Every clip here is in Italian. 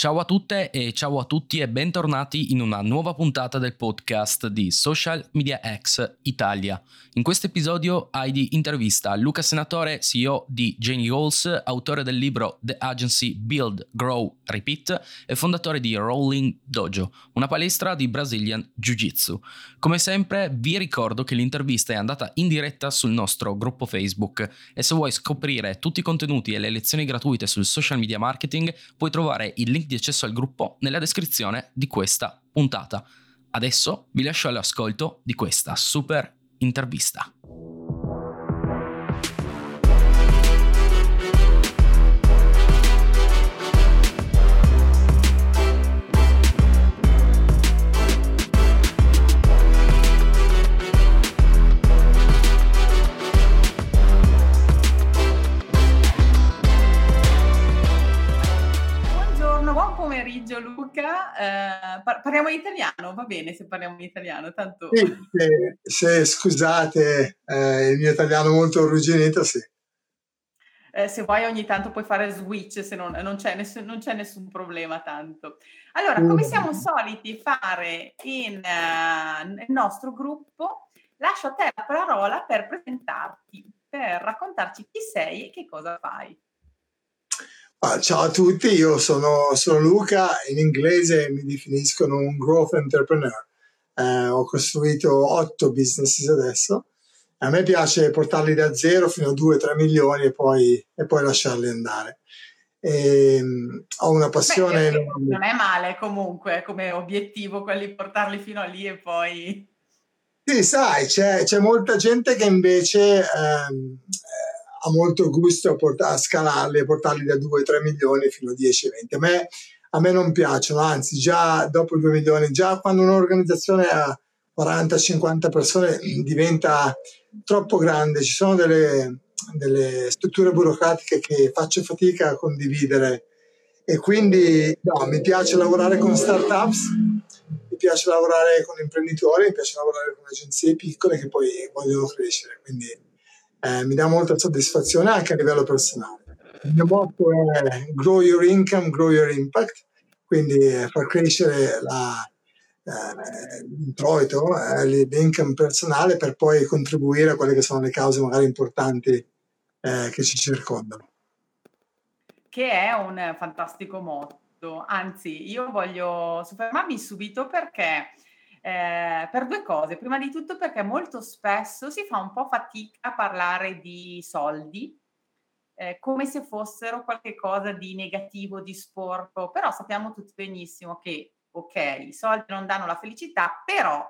Ciao a tutte e ciao a tutti e bentornati in una nuova puntata del podcast di Social Media X Italia. In questo episodio Heidi intervista Luca Senatore, CEO di Jane Goals, autore del libro The Agency Build, Grow, Repeat e fondatore di Rolling Dojo, una palestra di Brazilian Jiu-Jitsu. Come sempre vi ricordo che l'intervista è andata in diretta sul nostro gruppo Facebook e se vuoi scoprire tutti i contenuti e le lezioni gratuite sul social media marketing puoi trovare il link di accesso al gruppo nella descrizione di questa puntata. Adesso vi lascio all'ascolto di questa super intervista. Eh, par- parliamo in italiano, va bene se parliamo in italiano, tanto... Sì, se, se scusate eh, il mio italiano molto arrugginito, sì. Eh, se vuoi ogni tanto puoi fare switch, se non, non, c'è, nessun, non c'è nessun problema tanto. Allora, come siamo soliti fare in, uh, nel nostro gruppo, lascio a te la parola per presentarti, per raccontarci chi sei e che cosa fai. Ah, ciao a tutti, io sono, sono, Luca, in inglese mi definiscono un growth entrepreneur. Eh, ho costruito otto business adesso. A me piace portarli da zero fino a 2-3 milioni e poi, e poi lasciarli andare. E, um, ho una passione. Beh, non è male comunque come obiettivo quelli portarli fino a lì e poi. Sì, sai, c'è, c'è molta gente che invece ehm, ha molto gusto a, port- a scalarli e portarli da 2-3 milioni fino a 10-20. A me, a me non piacciono, anzi già dopo 2 milioni, già quando un'organizzazione ha 40-50 persone diventa troppo grande, ci sono delle, delle strutture burocratiche che faccio fatica a condividere e quindi no, mi piace lavorare con startups, mi piace lavorare con imprenditori, mi piace lavorare con agenzie piccole che poi vogliono crescere. Quindi eh, mi dà molta soddisfazione anche a livello personale. Il mio motto è grow your income, grow your impact, quindi far crescere la, eh, l'introito, eh, l'income personale per poi contribuire a quelle che sono le cause magari importanti eh, che ci circondano. Che è un fantastico motto, anzi io voglio soffermarmi subito perché eh, per due cose. Prima di tutto perché molto spesso si fa un po' fatica a parlare di soldi, eh, come se fossero qualcosa di negativo, di sporco, però sappiamo tutti benissimo che, ok, i soldi non danno la felicità, però,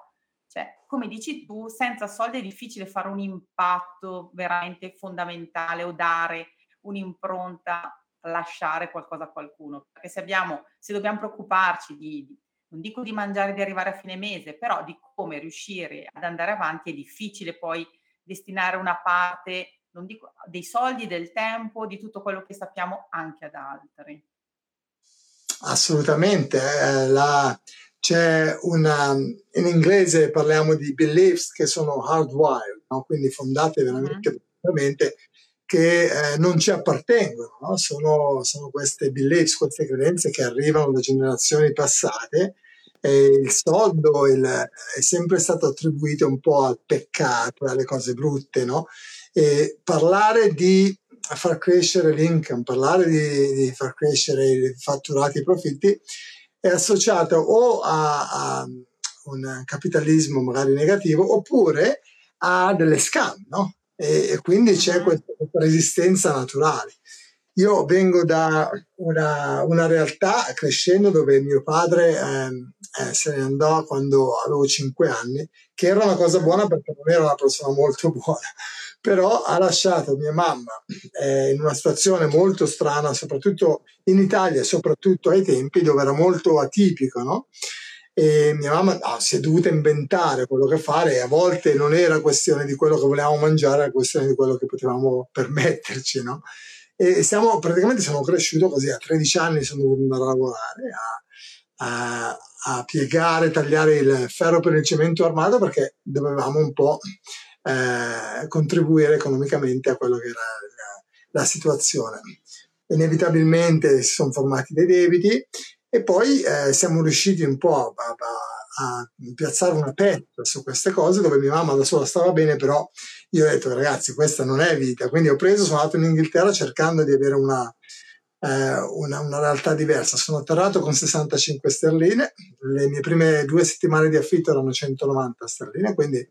cioè, come dici tu, senza soldi è difficile fare un impatto veramente fondamentale o dare un'impronta, lasciare qualcosa a qualcuno. Perché se abbiamo, se dobbiamo preoccuparci di, di non dico di mangiare di arrivare a fine mese, però di come riuscire ad andare avanti è difficile poi destinare una parte, non dico dei soldi, del tempo, di tutto quello che sappiamo anche ad altri. Assolutamente, eh, la, c'è una, in inglese parliamo di beliefs che sono hardwired, no? quindi fondate veramente mm-hmm. Che eh, non ci appartengono, no? sono, sono, queste beliefs, queste credenze che arrivano da generazioni passate e il soldo il, è sempre stato attribuito un po' al peccato, alle cose brutte, no? E parlare di far crescere l'income, parlare di, di far crescere i fatturati, i profitti, è associato o a, a un capitalismo magari negativo oppure a delle scam, no? E, quindi c'è mm-hmm. questa, questa resistenza naturale. Io vengo da una, una, realtà crescendo dove mio padre ehm, eh, se ne andò quando avevo 5 anni, che era una cosa buona perché non era una persona molto buona, però ha lasciato mia mamma eh, in una situazione molto strana, soprattutto in Italia, soprattutto ai tempi dove era molto atipico, no? E mia mamma no, si è dovuta inventare quello che fare e a volte non era questione di quello che volevamo mangiare, era questione di quello che potevamo permetterci, no? E siamo, praticamente siamo cresciuti così, a 13 anni sono dovuto andare a lavorare, a, a, a piegare, tagliare il ferro per il cemento armato perché dovevamo un po' eh, contribuire economicamente a quello che era la, la situazione. Inevitabilmente si sono formati dei debiti E poi eh, siamo riusciti un po' a, a, a, piazzare una pezza su queste cose dove mia mamma da sola stava bene, però io ho detto ragazzi questa non è vita, quindi ho preso, sono andato in Inghilterra cercando di avere una, eh, una, una, realtà diversa. Sono atterrato con 65 sterline, le mie prime due settimane di affitto erano 190 sterline, quindi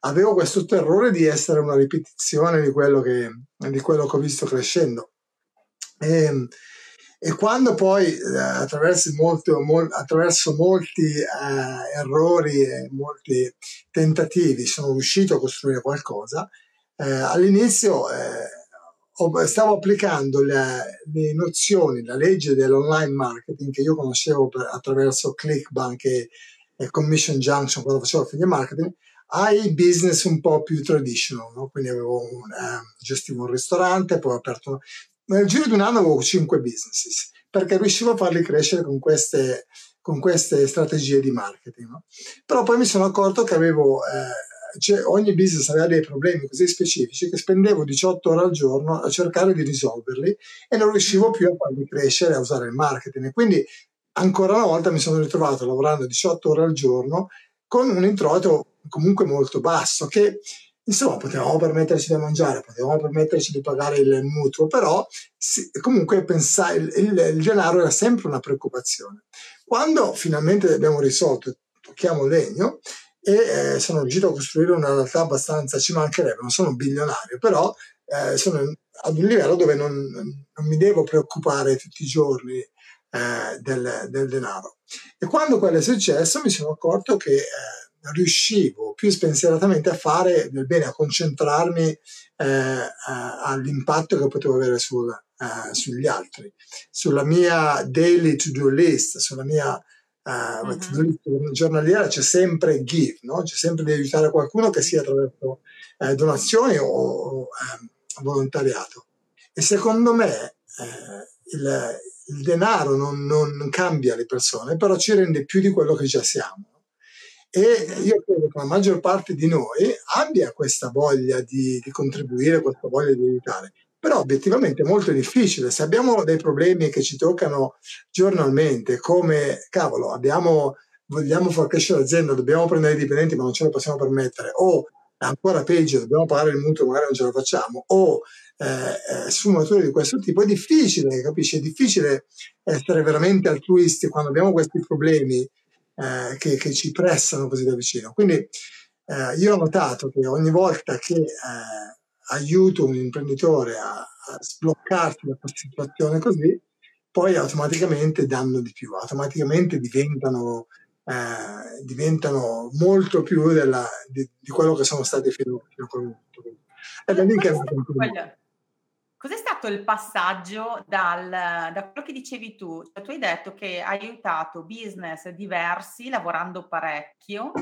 avevo questo terrore di essere una ripetizione di quello che, di quello che ho visto crescendo. E, ehm, e quando poi eh, attraverso, molto, mol, attraverso, molti eh, errori e molti tentativi sono riuscito a costruire qualcosa, eh, all'inizio eh, stavo applicando le, le, nozioni, la legge dell'online marketing che io conoscevo per, attraverso Clickbank e, e, Commission Junction quando facevo affiliate marketing ai business un po' più traditional, no? quindi avevo un, eh, gestivo un ristorante, poi ho aperto, nel giro di un anno avevo cinque businesses perché riuscivo a farli crescere con queste, con queste strategie di marketing. No? Però poi mi sono accorto che avevo eh, cioè, ogni business aveva dei problemi così specifici che spendevo 18 ore al giorno a cercare di risolverli e non riuscivo più a farli crescere, a usare il marketing. Quindi ancora una volta mi sono ritrovato lavorando 18 ore al giorno con un introito comunque molto basso che insomma potevamo permetterci di mangiare, potevamo permetterci di pagare il mutuo, però sì, comunque pensare, il, il, il denaro era sempre una preoccupazione. Quando finalmente abbiamo risolto, tocchiamo legno, e eh, sono riuscito a costruire una realtà abbastanza, ci mancherebbe, non sono un bilionario, però eh, sono ad un livello dove non, non, mi devo preoccupare tutti i giorni eh, del, del, denaro. E quando quello è successo mi sono accorto che eh, riuscivo più spensieratamente a fare del bene, a concentrarmi eh, all'impatto che potevo avere sul, eh, sugli altri, sulla mia daily to-do list, sulla mia uh, uh-huh. giornaliera c'è sempre give, no? c'è sempre di aiutare qualcuno che sia attraverso eh, donazioni o, o eh, volontariato. E secondo me eh, il, il, denaro non, non, cambia le persone, però ci rende più di quello che già siamo. E io credo che la maggior parte di noi abbia questa voglia di, di contribuire, questa voglia di aiutare però obiettivamente è molto difficile. Se abbiamo dei problemi che ci toccano giornalmente, come cavolo, abbiamo, vogliamo far crescere l'azienda, dobbiamo prendere i dipendenti ma non ce lo possiamo permettere, o ancora peggio, dobbiamo pagare il mutuo, magari non ce lo facciamo, o eh, eh sfumature di questo tipo, è difficile, capisci? È difficile essere veramente altruisti quando abbiamo questi problemi eh, che, che, ci pressano così da vicino. Quindi eh, io ho notato che ogni volta che eh, aiuto un imprenditore a, a sbloccarsi da questa situazione così, poi automaticamente danno di più, automaticamente diventano, eh, diventano molto più della, di, di, quello che sono stati fino, fino a quel momento. È lì che Cos'è stato il passaggio dal, da quello che dicevi tu? Cioè, tu hai detto che hai aiutato business diversi lavorando parecchio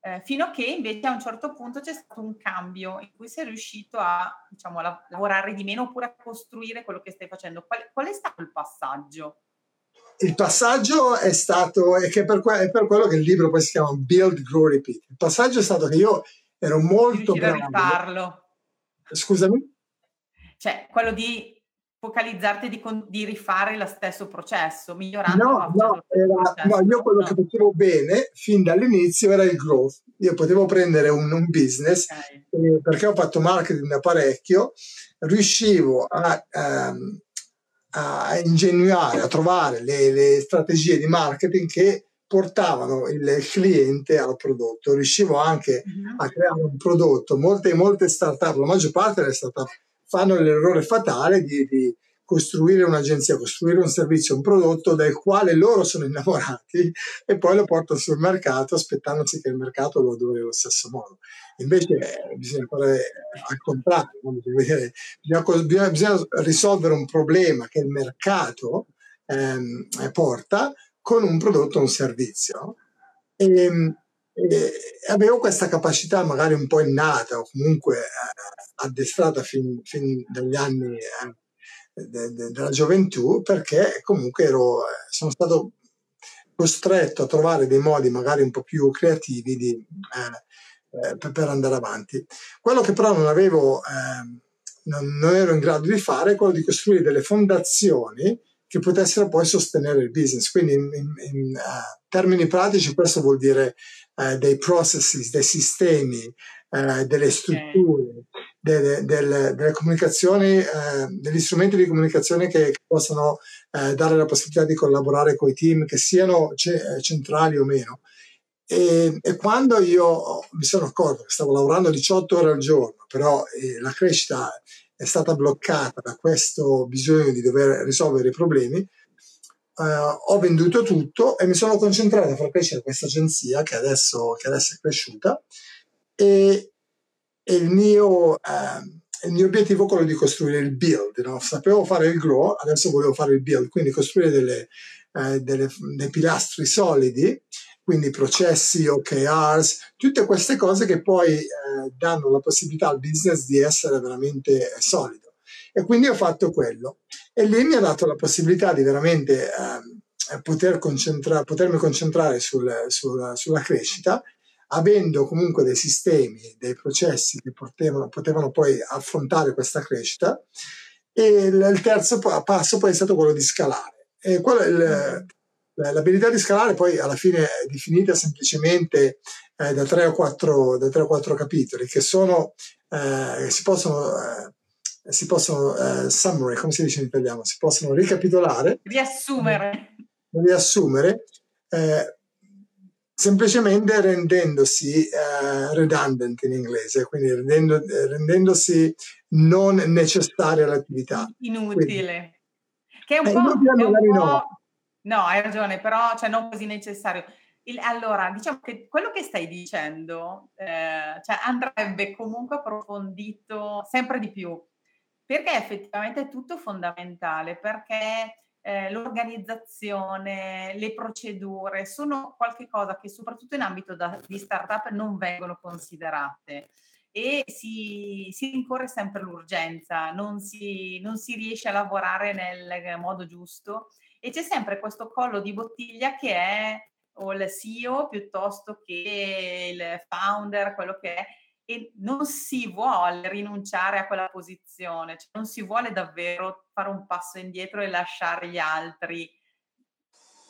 eh, fino a che invece a un certo punto c'è stato un cambio in cui sei riuscito a diciamo, la, lavorare di meno oppure a costruire quello che stai facendo. Qual, qual è stato il passaggio? Il passaggio è stato, e che per, è per quello che il libro poi si chiama Build, Grow, Repeat. Il passaggio è stato che io ero molto bravo. a rifarlo. Scusami? Cioè, quello di focalizzarti di, di, rifare lo stesso processo, migliorando. No, no, era, no, io quello no. che facevo bene fin dall'inizio era il growth. Io potevo prendere un, un business okay. eh, perché ho fatto marketing da parecchio, riuscivo a, um, a ingenuare, a trovare le, le strategie di marketing che portavano il cliente al prodotto. Riuscivo anche uh-huh. a creare un prodotto. Molte, molte startup, la maggior parte delle startup fanno l'errore fatale di, di costruire un'agenzia, costruire un servizio, un prodotto del quale loro sono innamorati e poi lo portano sul mercato aspettandosi che il mercato lo adori allo stesso modo. Invece eh, bisogna fare al contrario, bisogna, bisogna, bisogna, risolvere un problema che il mercato ehm, porta con un prodotto o un servizio. E, ehm, e avevo questa capacità magari un po' innata o comunque eh, addestrata fin, fin dagli anni eh, de, de, della gioventù perché comunque ero, eh, sono stato costretto a trovare dei modi magari un po' più creativi di, eh, eh, per, per, andare avanti. Quello che però non avevo, ehm, non, non, ero in grado di fare è quello di costruire delle fondazioni che potessero poi sostenere il business. Quindi in, in, in uh, termini pratici questo vuol dire uh, dei processes, dei sistemi, uh, delle strutture, delle, delle, delle comunicazioni, degli strumenti di comunicazione che, che possono dare la possibilità di collaborare con i team, che siano ce- centrali o meno. E, e, quando io mi sono accorto che stavo lavorando 18 ore al giorno, però eh, la crescita è stata bloccata da questo bisogno di dover risolvere i problemi, eh, ho venduto tutto e mi sono concentrato a far crescere questa agenzia che adesso, che adesso è cresciuta e, e il, mio, eh, il, mio, obiettivo è quello di costruire il build. No? Sapevo fare il grow, adesso volevo fare il build, quindi costruire delle, eh, delle, dei pilastri solidi quindi processi, OKRs, tutte queste cose che poi danno la possibilità al business di essere veramente solido. E quindi ho fatto quello. E lì mi ha dato la possibilità di veramente eh, poter concentra- potermi concentrare sul, sul, sulla crescita, avendo comunque dei sistemi, dei processi che potevano, potevano poi affrontare questa crescita. E il, il terzo passo poi è stato quello di scalare. E quello è il, L'abilità di scalare poi alla fine è definita semplicemente eh, da, tre o quattro, da tre o quattro capitoli che sono, eh, si possono, eh, si possono eh, summary, come si dice in italiano, si possono ricapitolare. Riassumere. Riassumere, eh, semplicemente rendendosi eh, redundant in inglese, quindi rendendo, rendendosi non necessaria all'attività. Inutile. Quindi, che è un po'... È un po' No, hai ragione, però cioè, non così necessario. Il, allora, diciamo che quello che stai dicendo eh, cioè, andrebbe comunque approfondito sempre di più, perché effettivamente è tutto fondamentale, perché eh, l'organizzazione, le procedure sono qualcosa che soprattutto in ambito da, di startup non vengono considerate e si, si rincorre sempre l'urgenza, non si, non si riesce a lavorare nel modo giusto e c'è sempre questo collo di bottiglia che è o il CEO piuttosto che il founder, quello che è, e non si vuole rinunciare a quella posizione, cioè non si vuole davvero fare un passo indietro e lasciare gli altri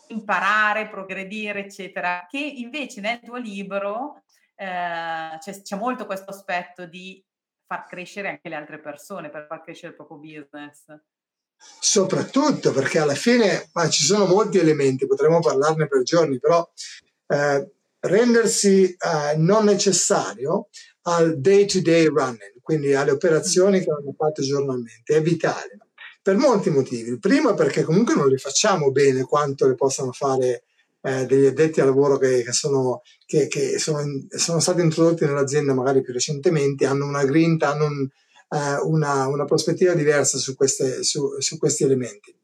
imparare, progredire, eccetera, che invece nel tuo libro eh, c'è, c'è molto questo aspetto di far crescere anche le altre persone, per far crescere il proprio business. Soprattutto perché alla fine ah, ci sono molti elementi, potremmo parlarne per giorni, però eh, rendersi eh, non necessario al day to day running, quindi alle operazioni che vanno fatte giornalmente, è vitale per molti motivi. Il primo è perché comunque non le facciamo bene quanto le possano fare eh, degli addetti al lavoro che, che, sono, che, che sono, sono, stati introdotti nell'azienda magari più recentemente, hanno una grinta, hanno un, eh, una, una, prospettiva diversa su, queste, su, su questi elementi.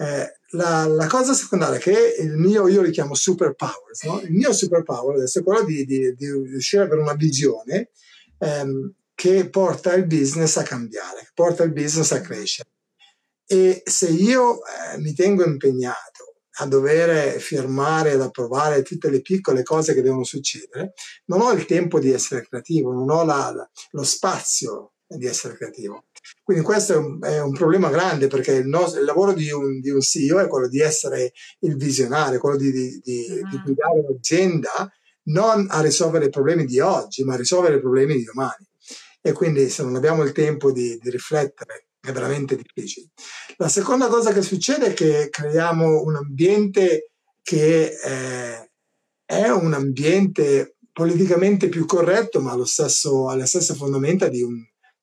Eh, la, la, cosa secondaria che il mio, io li chiamo superpowers, no? il mio superpower adesso è quello di, di, di riuscire ad avere una visione ehm, che porta il business a cambiare, che porta il business a crescere. E se io eh, mi tengo impegnato a dover firmare ed approvare tutte le piccole cose che devono succedere, non ho il tempo di essere creativo, non ho la, lo spazio di essere creativo. Quindi questo è un, è un problema grande perché il, nostro, il lavoro di un, di un, CEO è quello di essere il visionario, quello di, di, di, guidare un'azienda non a risolvere i problemi di oggi, ma a risolvere i problemi di domani. E quindi se non abbiamo il tempo di, di riflettere è veramente difficile. La seconda cosa che succede è che creiamo un ambiente che eh, è un ambiente politicamente più corretto, ma allo stesso, alle stesse fondamenta di un,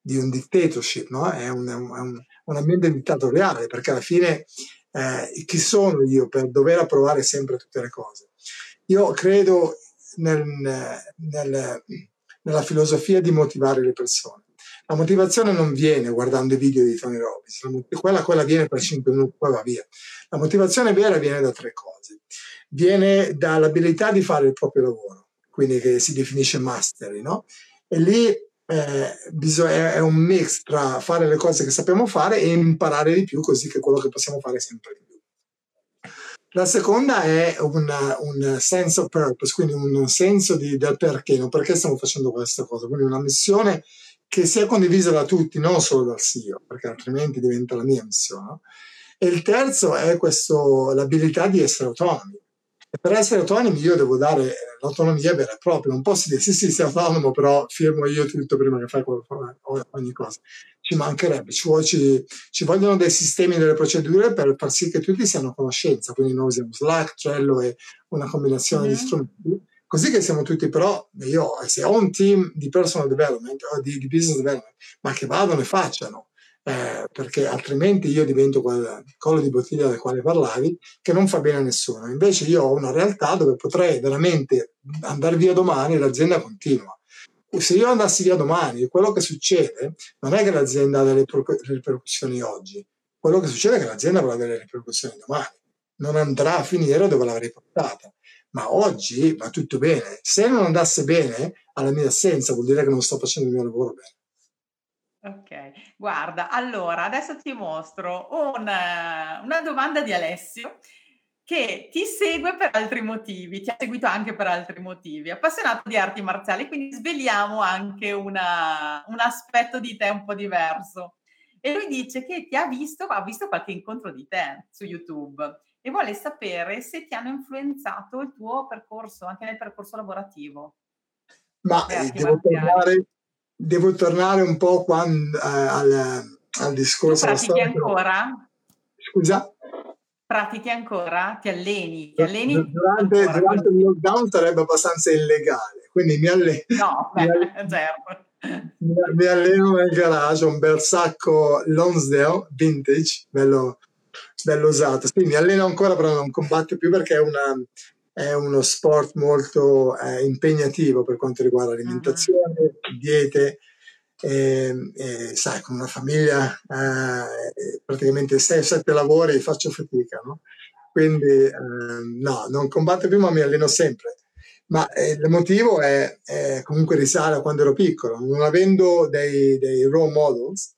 di un dictatorship, no? è, un, è un, un, ambiente dittatoriale, perché alla fine eh, chi sono io per dover approvare sempre tutte le cose? Io credo nel, nel, nella filosofia di motivare le persone. La motivazione non viene guardando i video di Tony Robbins, quella, quella viene per 5 minuti, poi va via. La motivazione vera viene da tre cose. Viene dall'abilità di fare il proprio lavoro, quindi che si definisce mastery, no? E lì eh, bisogna, è un mix tra fare le cose che sappiamo fare e imparare di più, così che quello che possiamo fare sempre di più. La seconda è una, un sense of purpose, quindi un senso di, del perché, no? perché stiamo facendo questa cosa, quindi una missione che sia condivisa da tutti, non solo dal CEO, perché altrimenti diventa la mia missione. No? E il terzo è questo, l'abilità di essere autonomi. Per essere autonomi io devo dare l'autonomia vera e propria, non posso dire sì sì sei autonomo però firmo io tutto prima che fai ogni cosa. Ci mancherebbe, ci, ci, ci, vogliono dei sistemi, delle procedure per far sì che tutti siano a conoscenza, quindi noi usiamo Slack, Trello e una combinazione mm-hmm. di strumenti così che siamo tutti però, io se ho un team di personal development o di, di business development, ma che vadano e facciano, eh, perché altrimenti io divento quel collo di bottiglia del quale parlavi, che non fa bene a nessuno. Invece io ho una realtà dove potrei veramente andare via domani e l'azienda continua. Se io andassi via domani, quello che succede non è che l'azienda ha delle ripercussioni oggi, quello che succede è che l'azienda avrà delle ripercussioni domani, non andrà a finire dove l'avrei portata ma oggi va tutto bene. Se non andasse bene, alla mia assenza vuol dire che non sto facendo il mio lavoro bene. Ok, guarda, allora adesso ti mostro una, una domanda di Alessio che ti segue per altri motivi, ti ha seguito anche per altri motivi, appassionato di arti marziali, quindi sveliamo anche una, un aspetto di te un po' diverso. E lui dice che ti ha visto, ha visto qualche incontro di te su YouTube e vuole sapere se ti hanno influenzato il tuo percorso, anche nel percorso lavorativo. Ma eh, devo, tornare, devo, tornare, un po' quando, eh, al, al, discorso. Tu pratichi ancora? Scusa? Pratichi ancora? Ti alleni? Ti alleni durante, durante il lockdown sarebbe abbastanza illegale, quindi mi alleno. No, beh, mi alleno, certo. Mi alleno nel garage, un bel sacco Lonsdale vintage, bello, bello usato. Sì, mi alleno ancora, però non combatto più perché è, una, è uno sport molto eh, impegnativo per quanto riguarda l'alimentazione, uh-huh. diete. E, e, sai, con una famiglia eh, praticamente 6-7 lavori faccio fatica, no? Quindi eh, no, non combatto più, ma mi alleno sempre. Ma eh, il motivo è, è, comunque risale a quando ero piccolo, non avendo dei, dei role models,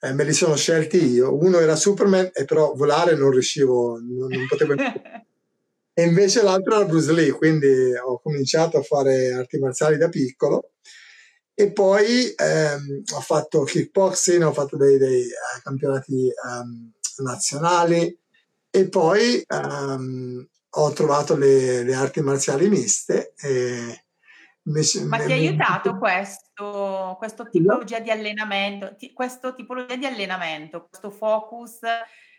eh, me li sono scelti io. Uno era Superman, e però volare non riuscivo, non, non potevo. e invece l'altro era Bruce Lee, quindi ho cominciato a fare arti marziali da piccolo. E poi ehm, ho fatto kickboxing, ho fatto dei, dei uh, campionati um, nazionali e poi um, ho trovato le, le, arti marziali miste. Invece, Ma ti ha aiutato questo, questo tipologia di allenamento, ti, questo tipologia di allenamento, questo focus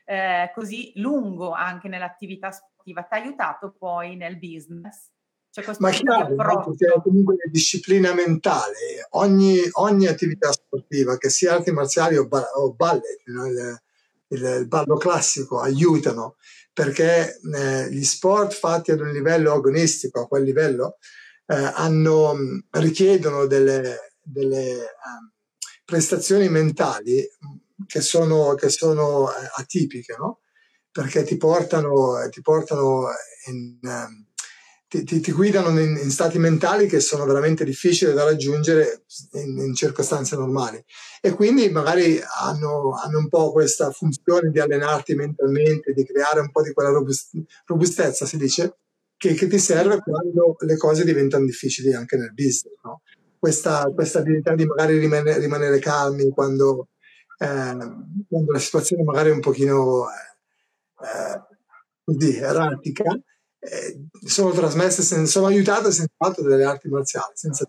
eh, così lungo anche nell'attività sportiva, ti ha aiutato poi nel business? Cioè Ma chiaro, perché è comunque una disciplina mentale. Ogni, ogni, attività sportiva, che sia arti marziali o, ba- o ballet, no? il, il, il, ballo classico, aiutano perché eh, gli sport fatti ad un livello agonistico, a quel livello, eh, hanno, richiedono delle, delle um, prestazioni mentali che sono, che sono eh, atipiche, no? Perché ti portano, ti portano in, um, ti, ti, ti, guidano in, in, stati mentali che sono veramente difficili da raggiungere in, in circostanze normali e quindi magari hanno, hanno, un po' questa funzione di allenarti mentalmente, di creare un po' di quella robustezza, si dice, che, che, ti serve quando le cose diventano difficili anche nel business. No? Questa, questa, abilità di magari rimanere, rimanere calmi quando, eh, quando, la situazione magari è un pochino eh, così erratica, eh, sono trasmesse, sono aiutate senza fatto delle arti marziali. Senza...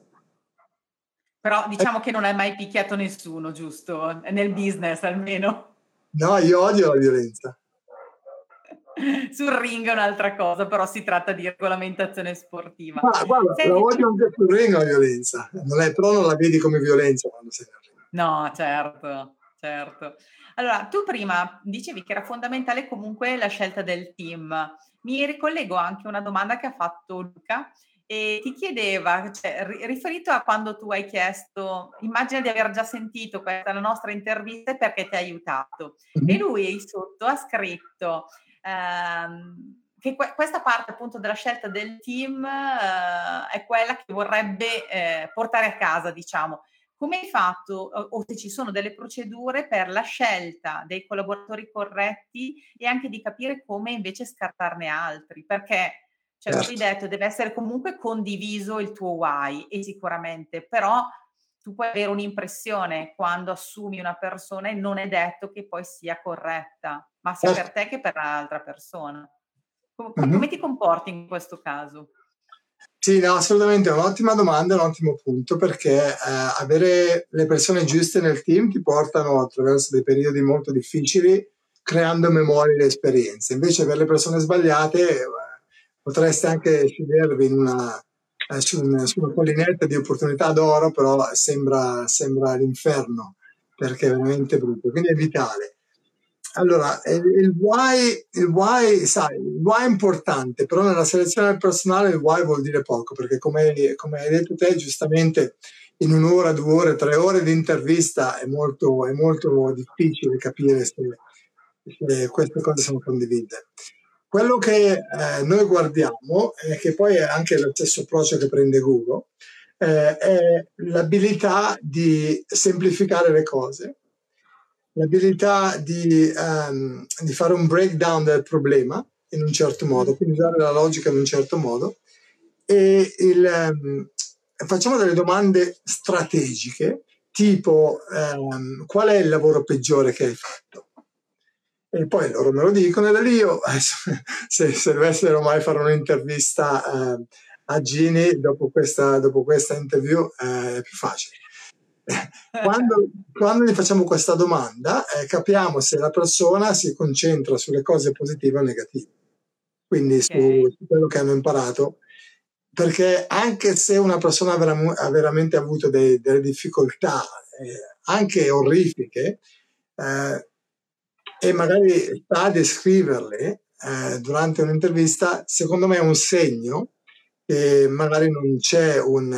Però diciamo che non hai mai picchiato nessuno, giusto? Nel business almeno. No, io odio la violenza. sul ring è un'altra cosa, però si tratta di regolamentazione sportiva. Ah, guarda, Senti, la voglio anche sul ring la violenza, non è, però non la vedi come violenza quando sei nel ring. No, certo, certo. Allora, tu prima dicevi che era fondamentale comunque la scelta del team. Mi ricollego anche a una domanda che ha fatto Luca e ti chiedeva, cioè, riferito a quando tu hai chiesto, immagina di aver già sentito questa la nostra intervista perché ti ha aiutato. Mm-hmm. E lui sotto ha scritto, ehm, che que- questa parte appunto della scelta del team eh, è quella che vorrebbe eh, portare a casa, diciamo. Come hai fatto o, se ci sono delle procedure per la scelta dei collaboratori corretti e anche di capire come invece scartarne altri? Perché, cioè, certo. hai detto, deve essere comunque condiviso il tuo why e sicuramente, però tu puoi avere un'impressione quando assumi una persona e non è detto che poi sia corretta, ma sia per te che per l'altra persona. Come, mm-hmm. come ti comporti in questo caso? Sì, no, assolutamente, è un'ottima domanda, un ottimo punto perché eh, avere le persone giuste nel team ti portano attraverso dei periodi molto difficili creando memorie e esperienze. Invece per le persone sbagliate eh, potreste anche scegliervi in una, eh, su, una, su, una, collinetta di opportunità d'oro, però sembra, sembra l'inferno perché è veramente brutto, quindi è vitale. Allora, il, il, why, il, why, sai, il why è importante, però nella selezione del personale il why vuol dire poco, perché come, come hai detto te, giustamente in un'ora, due ore, tre ore di intervista è molto, è molto difficile capire se, se queste cose sono condivise. Quello che eh, noi guardiamo, e che poi è anche lo stesso approccio che prende Google, eh, è l'abilità di semplificare le cose, l'abilità di, um, di, fare un breakdown del problema in un certo modo, quindi usare la logica in un certo modo, e il, um, facciamo delle domande strategiche, tipo um, qual è il lavoro peggiore che hai fatto? E poi loro me lo dicono e da lì io, se, se dovessero mai fare un'intervista eh, a Gini dopo questa, dopo questa interview eh, è più facile. Quando, quando gli facciamo questa domanda eh, capiamo se la persona si concentra sulle cose positive o negative, quindi okay. su, su, quello che hanno imparato, perché anche se una persona ha veramente avuto dei, delle difficoltà, eh, anche orrifiche, eh, e magari sta a descriverle eh, durante un'intervista, secondo me è un segno che magari non c'è un,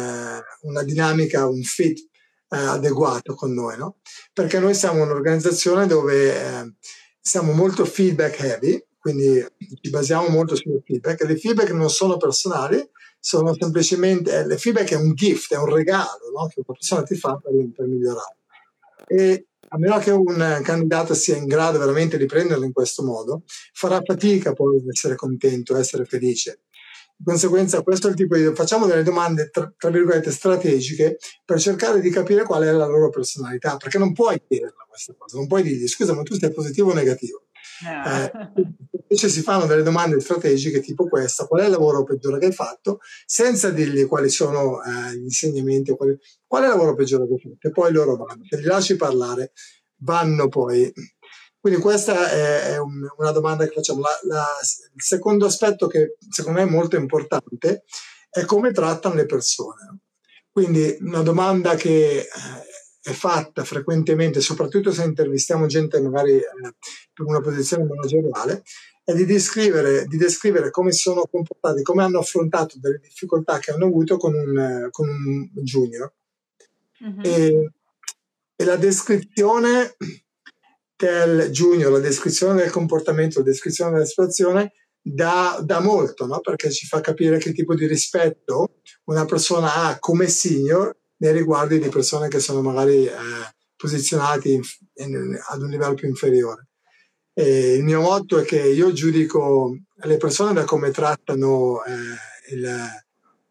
una dinamica, un fit eh, adeguato con noi, no? Perché noi siamo un'organizzazione dove eh, siamo molto feedback heavy, quindi ci basiamo molto sul feedback. Le feedback non sono personali, sono semplicemente, eh, le feedback è un gift, è un regalo no? che una persona ti fa per, per migliorare. E a meno che un candidato sia in grado veramente di prenderlo in questo modo, farà fatica poi ad essere contento, essere felice. Di conseguenza, questo è il tipo di... facciamo delle domande, tra, tra, virgolette, strategiche per cercare di capire qual è la loro personalità, perché non puoi chiederla questa cosa, non puoi dirgli scusa, ma tu sei positivo o negativo. Eh, invece si fanno delle domande strategiche tipo questa, qual è il lavoro peggiore che hai fatto, senza dirgli quali sono eh, gli insegnamenti, quali, qual è il lavoro peggiore che hai fatto, e poi loro vanno, se li lasci parlare, vanno poi. Quindi questa è, è un, una domanda che facciamo. La, la, il secondo aspetto che secondo me è molto importante è come trattano le persone. Quindi una domanda che eh, è fatta frequentemente, soprattutto se intervistiamo gente magari eh, per una posizione manageriale, è di descrivere, di descrivere, come sono comportati, come hanno affrontato delle difficoltà che hanno avuto con un, con un junior. Mm-hmm. E, e, la descrizione del junior, la descrizione del comportamento, la descrizione della situazione dà, dà molto, no? perché ci fa capire che tipo di rispetto una persona ha come senior nei riguardi di persone che sono magari eh, posizionate in, in, ad un livello più inferiore. E il mio motto è che io giudico le persone da come trattano eh, il,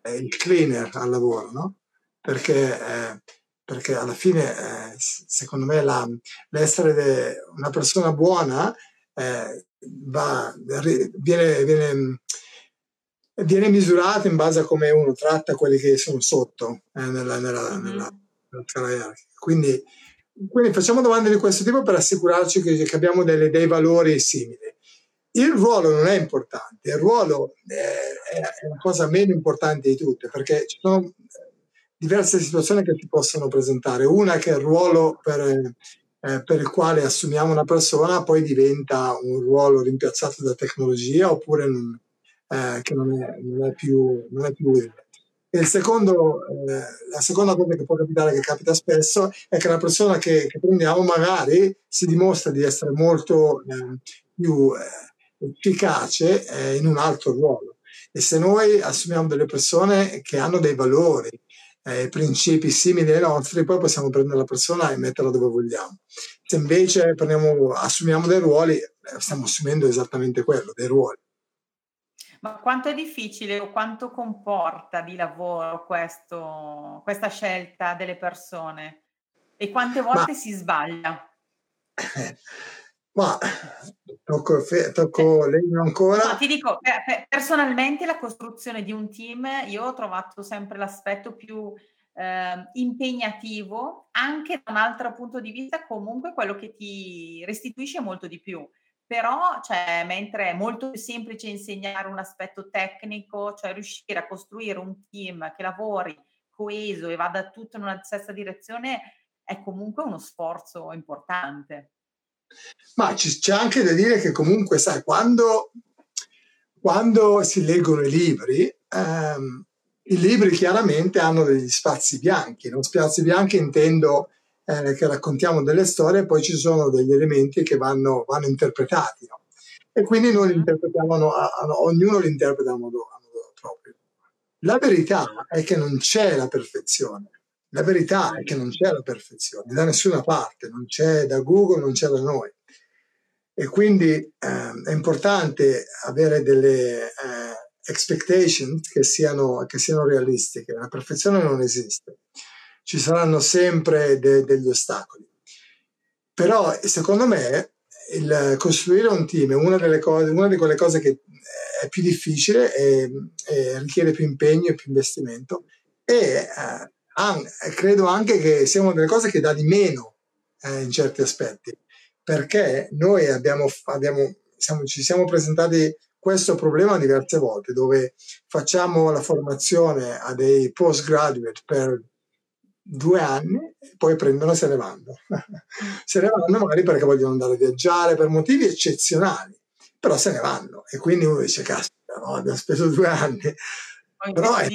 eh, il, cleaner al lavoro, no? Perché, eh, perché alla fine, eh, secondo me, la, l'essere de, una persona buona eh, va, viene, viene viene misurato in base a come uno tratta quelli che sono sotto eh, nella, nella, nella, nella. Quindi, quindi, facciamo domande di questo tipo per assicurarci che, che abbiamo delle, dei valori simili. Il ruolo non è importante, il ruolo è, è una cosa meno importante di tutte perché ci sono diverse situazioni che si possono presentare. Una che il ruolo per, eh, per il quale assumiamo una persona poi diventa un ruolo rimpiazzato da tecnologia oppure non, eh, che non è, non è, più, non è più utile. E secondo, eh, la seconda cosa che può capitare, che capita spesso, è che la persona che, che prendiamo magari si dimostra di essere molto eh, più eh, efficace eh, in un altro ruolo. E se noi assumiamo delle persone che hanno dei valori, eh, principi simili ai nostri, poi possiamo prendere la persona e metterla dove vogliamo. Se invece prendiamo, assumiamo dei ruoli, stiamo assumendo esattamente quello, dei ruoli. Ma quanto è difficile o quanto comporta di lavoro questo, questa scelta delle persone? E quante volte Ma... si sbaglia? Ma tocco, tocco eh, legno ancora. No, ti dico, personalmente la costruzione di un team, io ho trovato sempre l'aspetto più eh, impegnativo, anche da un altro punto di vista, comunque quello che ti restituisce molto di più. Però, cioè, mentre è molto più semplice insegnare un aspetto tecnico, cioè riuscire a costruire un team che lavori coeso e vada tutto in una stessa direzione, è comunque uno sforzo importante. Ma c'è anche da dire che comunque, sai, quando, quando si leggono i libri, ehm, i libri chiaramente hanno degli spazi bianchi. Non spazi bianchi intendo eh, che raccontiamo delle storie, poi ci sono degli elementi che vanno, vanno interpretati. No? E quindi noi li interpretiamo, a, a, ognuno li interpreta a modo, a modo proprio. La verità è che non c'è la perfezione. La verità è che non c'è la perfezione da nessuna parte, non c'è da Google, non c'è da noi. E quindi eh, è importante avere delle eh, expectations che siano, che siano realistiche. La perfezione non esiste ci saranno sempre de- degli ostacoli. Però secondo me il costruire un team è una delle cose, una di quelle cose che è più difficile e, e richiede più impegno e più investimento e eh, an- credo anche che sia una delle cose che dà di meno eh, in certi aspetti perché noi abbiamo, abbiamo siamo, ci siamo presentati questo problema diverse volte dove facciamo la formazione a dei postgraduate per due anni, poi prendono e se ne vanno. se ne vanno magari perché vogliono andare a viaggiare per motivi eccezionali, però se ne vanno. E quindi uno dice, caspita, no, abbiamo speso due anni. Però è,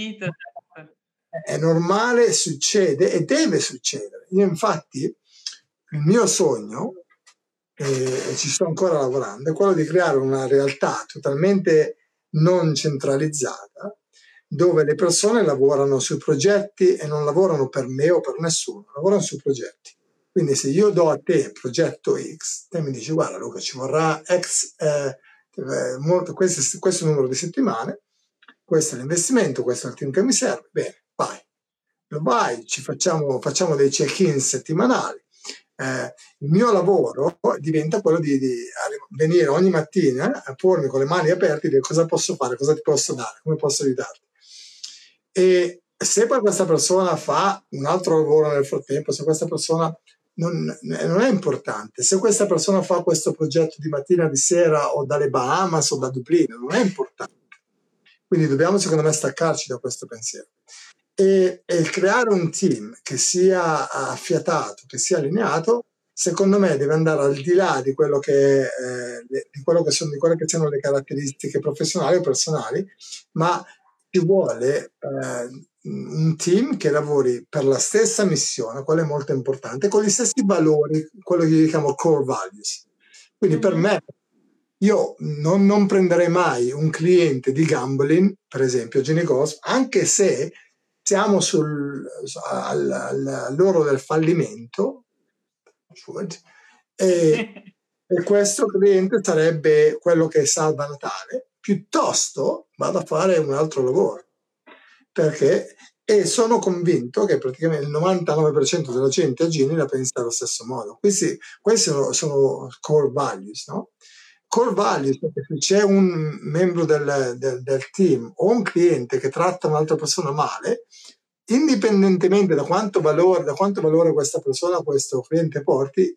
è normale, succede e deve succedere. Io infatti, il mio sogno, e ci sto ancora lavorando, è quello di creare una realtà totalmente non centralizzata dove le persone lavorano sui progetti e non lavorano per me o per nessuno, lavorano sui progetti. Quindi se io do a te progetto X, te mi dici guarda Luca ci vorrà X, eh, eh molto, questo, questo numero di settimane, questo è l'investimento, questo è il team che mi serve, bene, vai. Lo vai, ci facciamo, facciamo dei check-in settimanali. Eh, il mio lavoro diventa quello di, di, venire ogni mattina a pormi con le mani aperte e dire cosa posso fare, cosa ti posso dare, come posso aiutarti. E se poi questa persona fa un altro lavoro nel frattempo, se questa persona non, non, è importante, se questa persona fa questo progetto di mattina, di sera o dalle Bahamas o da Dublino, non è importante. Quindi dobbiamo secondo me staccarci da questo pensiero. E, e creare un team che sia affiatato, che sia allineato, secondo me deve andare al di là di quello che, eh, di quello che, sono, di quelle che siano le caratteristiche professionali o personali, ma ci vuole eh, un team che lavori per la stessa missione, quello è molto importante, con gli stessi valori, quello che chiamiamo core values. Quindi per mm-hmm. me, io non, non, prenderei mai un cliente di gambling, per esempio Gini Ghost, anche se siamo sul, al, al, all'oro del fallimento, e, e questo cliente sarebbe quello che salva Natale, piuttosto vado a fare un altro lavoro. Perché? E sono convinto che praticamente il 99% della gente a Gini la pensa allo stesso modo. Questi, questi sono, sono, core values, no? Core values, se c'è un membro del, del, del team o un cliente che tratta un'altra persona male, indipendentemente da quanto valore, da quanto valore questa persona, questo cliente porti,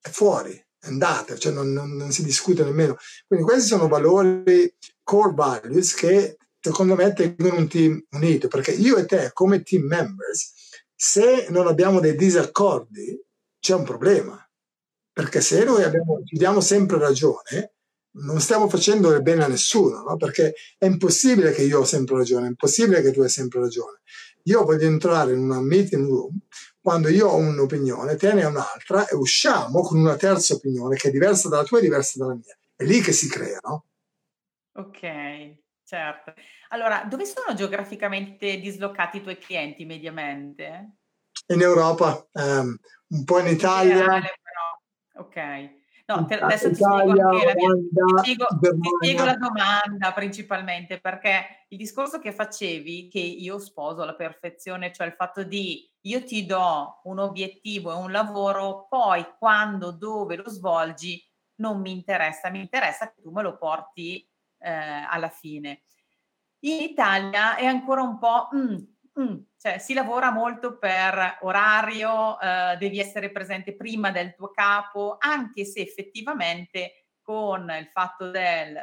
è fuori, andate, cioè non, non, non, si discute nemmeno. Quindi questi sono valori, core values che secondo me tengono un team unito, perché io e te come team members, se non abbiamo dei disaccordi, c'è un problema. Perché se noi abbiamo, ci diamo sempre ragione, non stiamo facendo del bene a nessuno, no? perché è impossibile che io ho sempre ragione, è impossibile che tu hai sempre ragione. Io voglio entrare in una meeting room quando io ho un'opinione, te ne hai un'altra e usciamo con una terza opinione che è diversa dalla tua e diversa dalla mia. È lì che si crea, no? Ok, certo. Allora, dove sono geograficamente dislocati i tuoi clienti mediamente? In Europa, um, un po' in Italia. Ok. No, te, adesso ti Italia, spiego, la, Olanda, ti, spiego, ti spiego la domanda principalmente perché il discorso che facevi, che io sposo alla perfezione, cioè il fatto di io ti do un obiettivo e un lavoro, poi quando, dove lo svolgi non mi interessa, mi interessa che tu me lo porti eh, alla fine. In Italia è ancora un po'... Mm, mm, cioè si lavora molto per orario, eh, devi essere presente prima del tuo capo, anche se effettivamente con il fatto del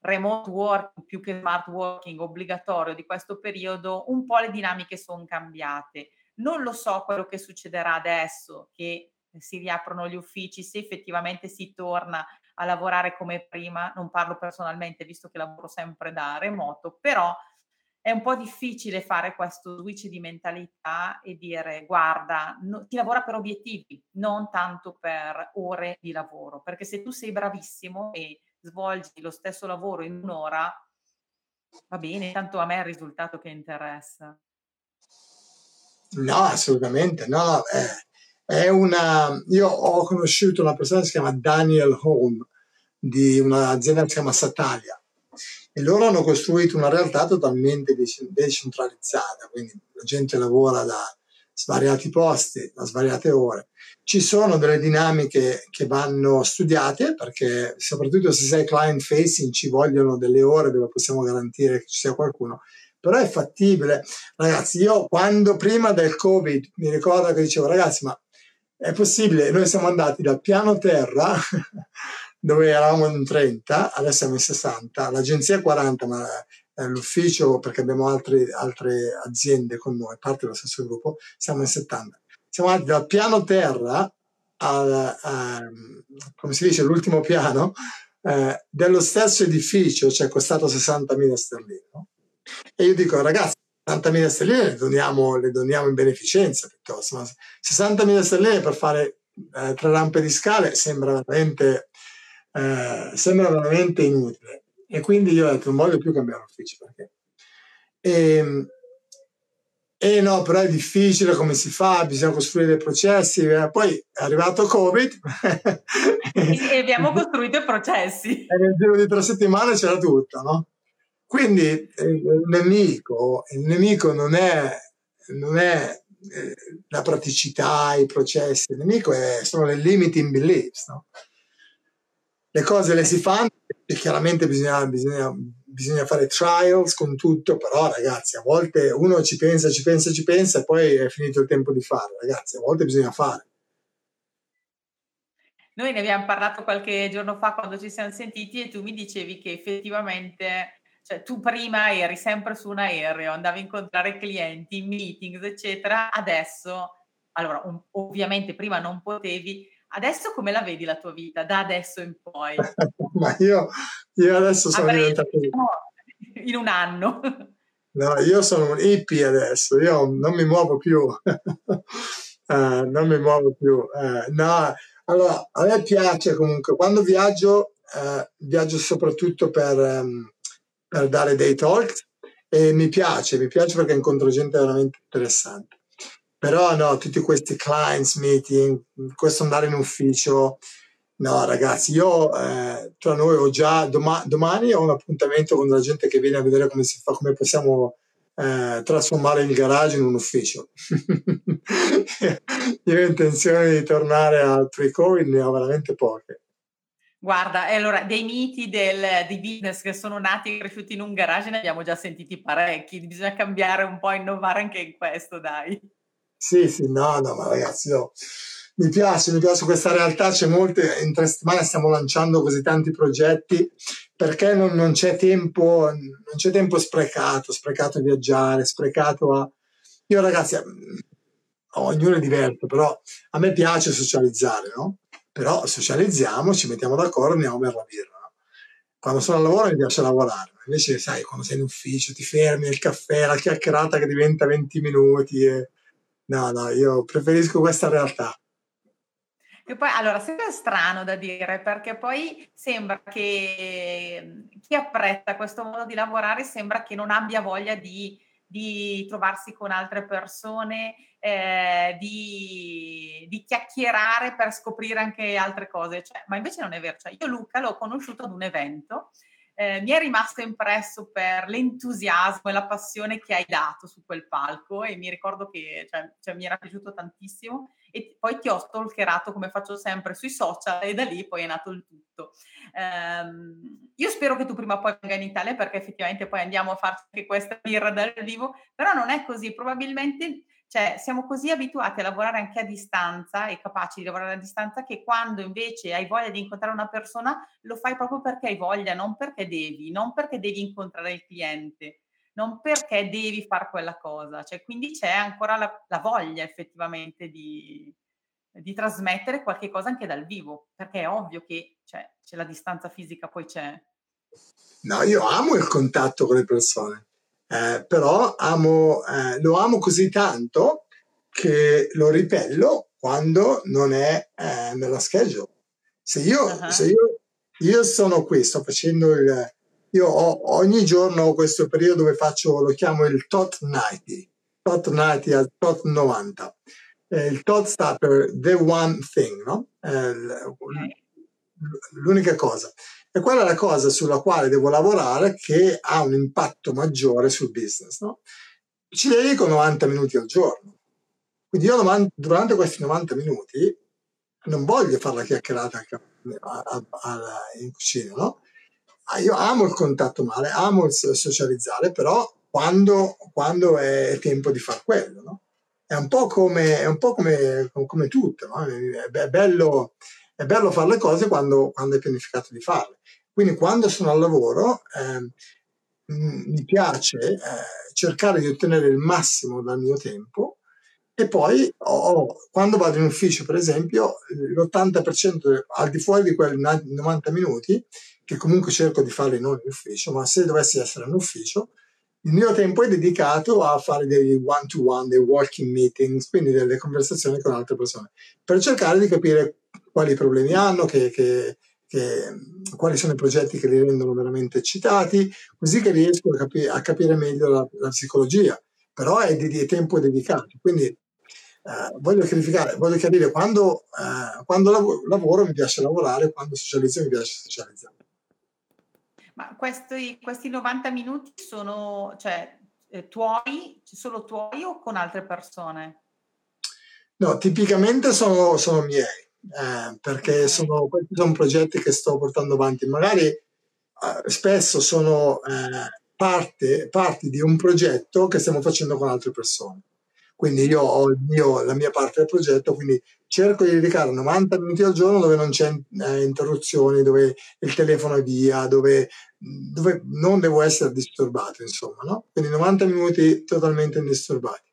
remote working più che smart working obbligatorio di questo periodo, un po' le dinamiche sono cambiate. Non lo so quello che succederà adesso che si riaprono gli uffici, se effettivamente si torna a lavorare come prima, non parlo personalmente visto che lavoro sempre da remoto, però è un po' difficile fare questo switch di mentalità e dire guarda, no, ti lavora per obiettivi, non tanto per ore di lavoro, perché se tu sei bravissimo e svolgi lo stesso lavoro in un'ora, va bene, tanto a me è il risultato che interessa. No, assolutamente, no, è, è una... Io ho conosciuto una persona che si chiama Daniel Home di un'azienda che si chiama Satalia e loro hanno costruito una realtà totalmente decentralizzata, quindi la gente lavora da svariati posti, da svariate ore. Ci sono delle dinamiche che vanno studiate perché soprattutto se sei client facing ci vogliono delle ore dove possiamo garantire che ci sia qualcuno, però è fattibile. Ragazzi, io quando prima del Covid mi ricordo che dicevo ragazzi ma è possibile, noi siamo andati dal piano terra dove eravamo in 30, adesso siamo in 60, l'agenzia 40, ma eh, l'ufficio, perché abbiamo altri, altre aziende con noi, parte dello stesso gruppo, siamo in 70. Siamo andati dal piano terra al, um, come si dice, l'ultimo piano eh, dello stesso edificio, ci cioè è costato 60.000 sterline. No? E io dico, ragazzi, 60.000 sterline le doniamo, le doniamo in beneficenza piuttosto, ma 60.000 sterline per fare eh, tre rampe di scale sembra veramente eh, sembra veramente inutile. E quindi io ho detto non voglio più cambiare ufficio perché... E, ehm, e no, però è difficile come si fa, bisogna costruire dei processi. Eh, poi è arrivato Covid. e abbiamo costruito i processi. E nel giro di tre settimane c'era tutto, no? Quindi eh, il nemico, il nemico non è, non è la praticità, i processi, il nemico è, sono le limiting beliefs, no? Le cose le si fanno e chiaramente bisogna, bisogna, bisogna, fare trials con tutto, però ragazzi, a volte uno ci pensa, ci pensa, ci pensa e poi è finito il tempo di fare, ragazzi, a volte bisogna fare. Noi ne abbiamo parlato qualche giorno fa quando ci siamo sentiti e tu mi dicevi che effettivamente, cioè tu prima eri sempre su un aereo, andavi a incontrare clienti, meetings, eccetera, adesso, allora ovviamente prima non potevi, Adesso come la vedi la tua vita, da adesso in poi? Ma io, io adesso sono Avrei, diventato... Diciamo, in un anno. No, io sono un hippie adesso, io non mi muovo più. uh, non mi muovo più. Uh, no, allora, a me piace comunque, quando viaggio, uh, viaggio soprattutto per, um, per dare dei talk e mi piace, mi piace perché incontro gente veramente interessante. Però no, tutti questi clients meeting, questo andare in ufficio, no ragazzi, io eh, tra noi ho già, doma- domani ho un appuntamento con la gente che viene a vedere come si fa, come possiamo eh, trasformare il garage in un ufficio. io ho intenzione di tornare al pre-covid, ne ho veramente poche. Guarda, allora dei miti del, di business che sono nati e cresciuti in un garage ne abbiamo già sentiti parecchi, bisogna cambiare un po', innovare anche in questo, dai. Sì, sì, no, no, ma ragazzi, no. mi piace, mi piace questa realtà, c'è molte, in tre settimane stiamo lanciando così tanti progetti, perché non, non, c'è tempo, non c'è tempo sprecato, sprecato a viaggiare, sprecato a... Io ragazzi, mm, ognuno è diverso, però a me piace socializzare, no? Però socializziamo, ci mettiamo d'accordo, andiamo per la birra. No? Quando sono al lavoro mi piace lavorare, invece sai, quando sei in ufficio ti fermi, il caffè, la chiacchierata che diventa 20 minuti e No, no, io preferisco questa realtà. E poi, allora, sembra strano da dire perché poi sembra che chi apprezza questo modo di lavorare sembra che non abbia voglia di di trovarsi con altre persone, eh, di, di, chiacchierare per scoprire anche altre cose. Cioè, ma invece non è vero. Cioè, io Luca l'ho conosciuto ad un evento eh, mi è rimasto impresso per l'entusiasmo e la passione che hai dato su quel palco e mi ricordo che cioè, cioè, mi era piaciuto tantissimo e poi ti ho stalkerato come faccio sempre sui social e da lì poi è nato il tutto. Um, io spero che tu prima o poi venga in Italia perché effettivamente poi andiamo a farci anche questa birra dal vivo, però non è così, probabilmente cioè, siamo così abituati a lavorare anche a distanza e capaci di lavorare a distanza che quando invece hai voglia di incontrare una persona lo fai proprio perché hai voglia, non perché devi, non perché devi incontrare il cliente, non perché devi fare quella cosa. Cioè, quindi c'è ancora la, la voglia effettivamente di, di, trasmettere qualche cosa anche dal vivo, perché è ovvio che cioè, c'è la distanza fisica, poi c'è. No, io amo il contatto con le persone eh, però amo, eh, lo amo così tanto che lo ripello quando non è eh, nella schedule. Se io, uh-huh. se io, io sono qui, sto facendo il... Io ho, ogni giorno ho questo periodo dove faccio, lo chiamo il TOT 90, TOT 90 al TOT 90. Eh, il TOT sta per The One Thing, no? Eh, l'unica cosa. E quella è la cosa sulla quale devo lavorare che ha un impatto maggiore sul business. No? Ci dedico 90 minuti al giorno. Quindi io durante questi 90 minuti non voglio fare la chiacchierata in cucina, no? Ah, io amo il contatto male, amo il socializzare, però quando, quando è tempo di fare quello, no? È un po' come, un po come, come tutto, no? è, bello, è bello fare le cose quando, quando hai pianificato di farle. Quindi quando sono al lavoro eh, mi piace eh, cercare di ottenere il massimo dal mio tempo e poi ho, quando vado in ufficio, per esempio, l'80% al di fuori di quei 90 minuti, che comunque cerco di fare non in ufficio, ma se dovessi essere in ufficio, il mio tempo è dedicato a fare dei one-to-one, dei walking meetings, quindi delle conversazioni con altre persone, per cercare di capire quali problemi hanno, che, che che, quali sono i progetti che li rendono veramente eccitati, così che riesco a, capi- a capire meglio la, la, psicologia. Però è di, di tempo dedicato. Quindi eh, voglio, voglio chiarire, quando, eh, quando lav- lavoro mi piace lavorare, quando socializzo mi piace socializzare. Ma questi, questi 90 minuti sono cioè, eh, tuoi, solo tuoi o con altre persone? No, tipicamente sono, sono miei eh, perché sono, questi sono progetti che sto portando avanti. Magari eh, spesso sono eh, parte, parti di un progetto che stiamo facendo con altre persone. Quindi io ho mio, la mia parte del progetto, quindi cerco di dedicare 90 minuti al giorno dove non c'è eh, interruzioni, dove il telefono è via, dove, dove non devo essere disturbato, insomma, no? Quindi 90 minuti totalmente indisturbati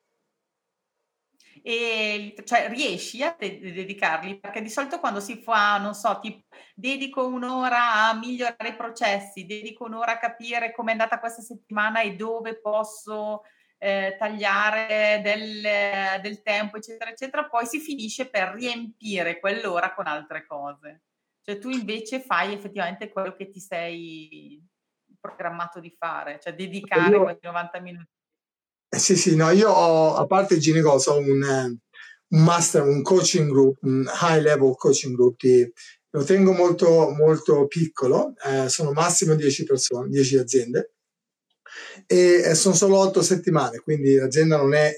e cioè riesci a de- dedicarli perché di solito quando si fa non so tipo dedico un'ora a migliorare i processi dedico un'ora a capire com'è andata questa settimana e dove posso eh, tagliare del, del tempo eccetera eccetera poi si finisce per riempire quell'ora con altre cose. Cioè tu invece fai effettivamente quello che ti sei programmato di fare cioè dedicare Io... questi 90 minuti eh, sì, sì, no, io ho, a parte il Ginego's, ho un, eh, un, master, un coaching group, un high level coaching group, di, lo tengo molto, molto piccolo, eh, sono massimo 10 persone, 10 aziende, e eh, sono solo 8 settimane, quindi l'azienda non è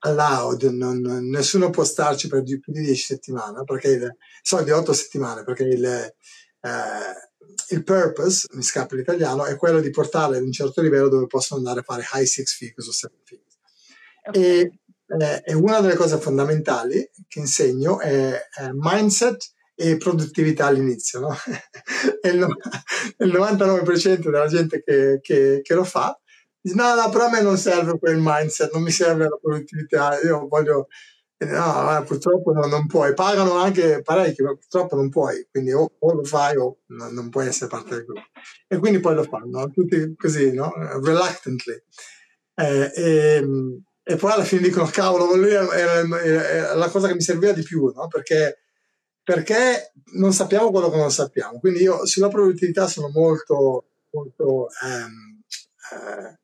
allowed, non, nessuno può starci per più di 10 settimane, perché il, soldi 8 settimane, perché il, eh, il purpose, mi scappa l'italiano, è quello di portarle ad un certo livello dove possono andare a fare high six figures o seven figures. Okay. E, eh, e, una delle cose fondamentali che insegno è, è mindset e produttività all'inizio. No? e il, il, 99% della gente che, che, che lo fa dice no, no, però a me non serve quel mindset, non mi serve la produttività, io voglio No, purtroppo non, non, puoi, pagano anche parecchio, ma purtroppo non puoi, quindi o, o lo fai o non, non, puoi essere parte del gruppo. E quindi poi lo fanno, tutti così, no? Reluctantly. Eh, e, e, poi alla fine dicono, cavolo, lui era, era, era, la cosa che mi serviva di più, no? Perché, perché non sappiamo quello che non sappiamo. Quindi io sulla produttività sono molto, molto ehm, eh,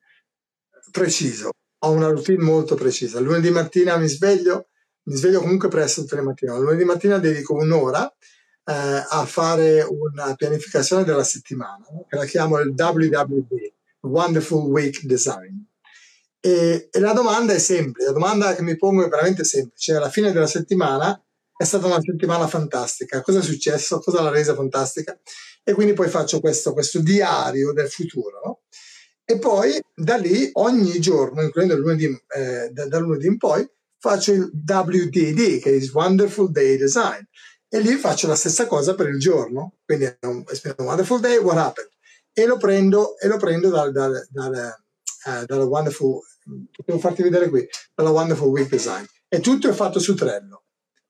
preciso ho una routine molto precisa. Lunedì mattina mi sveglio, mi sveglio comunque presto tutte le mattine. Lunedì mattina dedico un'ora eh, a fare una pianificazione della settimana, che la chiamo il WWD, Wonderful Week Design. E, e, la domanda è semplice, la domanda che mi pongo è veramente semplice. Alla fine della settimana è stata una settimana fantastica. Cosa è successo? Cosa l'ha resa fantastica? E quindi poi faccio questo, questo diario del futuro. No? E poi da lì ogni giorno, includendo il lunedì, eh, da, da lunedì in poi, faccio il WDD, che è Wonderful Day Design. E lì faccio la stessa cosa per il giorno. Quindi è un, Wonderful Day, what happened? E lo prendo, e lo prendo dal, dal, dal, uh, dalla Wonderful, devo farti vedere qui, dalla Wonderful Week Design. E tutto è fatto su Trello.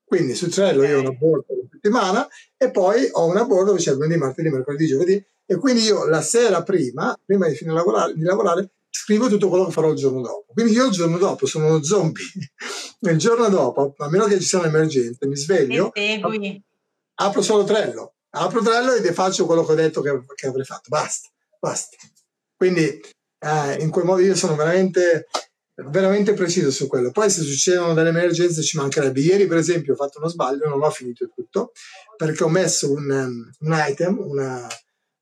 Quindi su Trello io ho una board per la settimana e poi ho una board dove c'è lunedì, martedì, mercoledì, giovedì e quindi io la sera prima, prima di finire lavorare, di lavorare, scrivo tutto quello che farò il giorno dopo. Quindi io il giorno dopo sono uno zombie. il giorno dopo, a meno che ci siano emergenze, mi sveglio, apro solo Trello, apro Trello e faccio quello che ho detto che, che avrei fatto. Basta, basta. Quindi eh, in quel modo io sono veramente veramente preciso su quello. Poi se succedono delle emergenze ci mancherebbe. Ieri per esempio ho fatto uno sbaglio, non ho finito tutto, perché ho messo un, um, un item, una,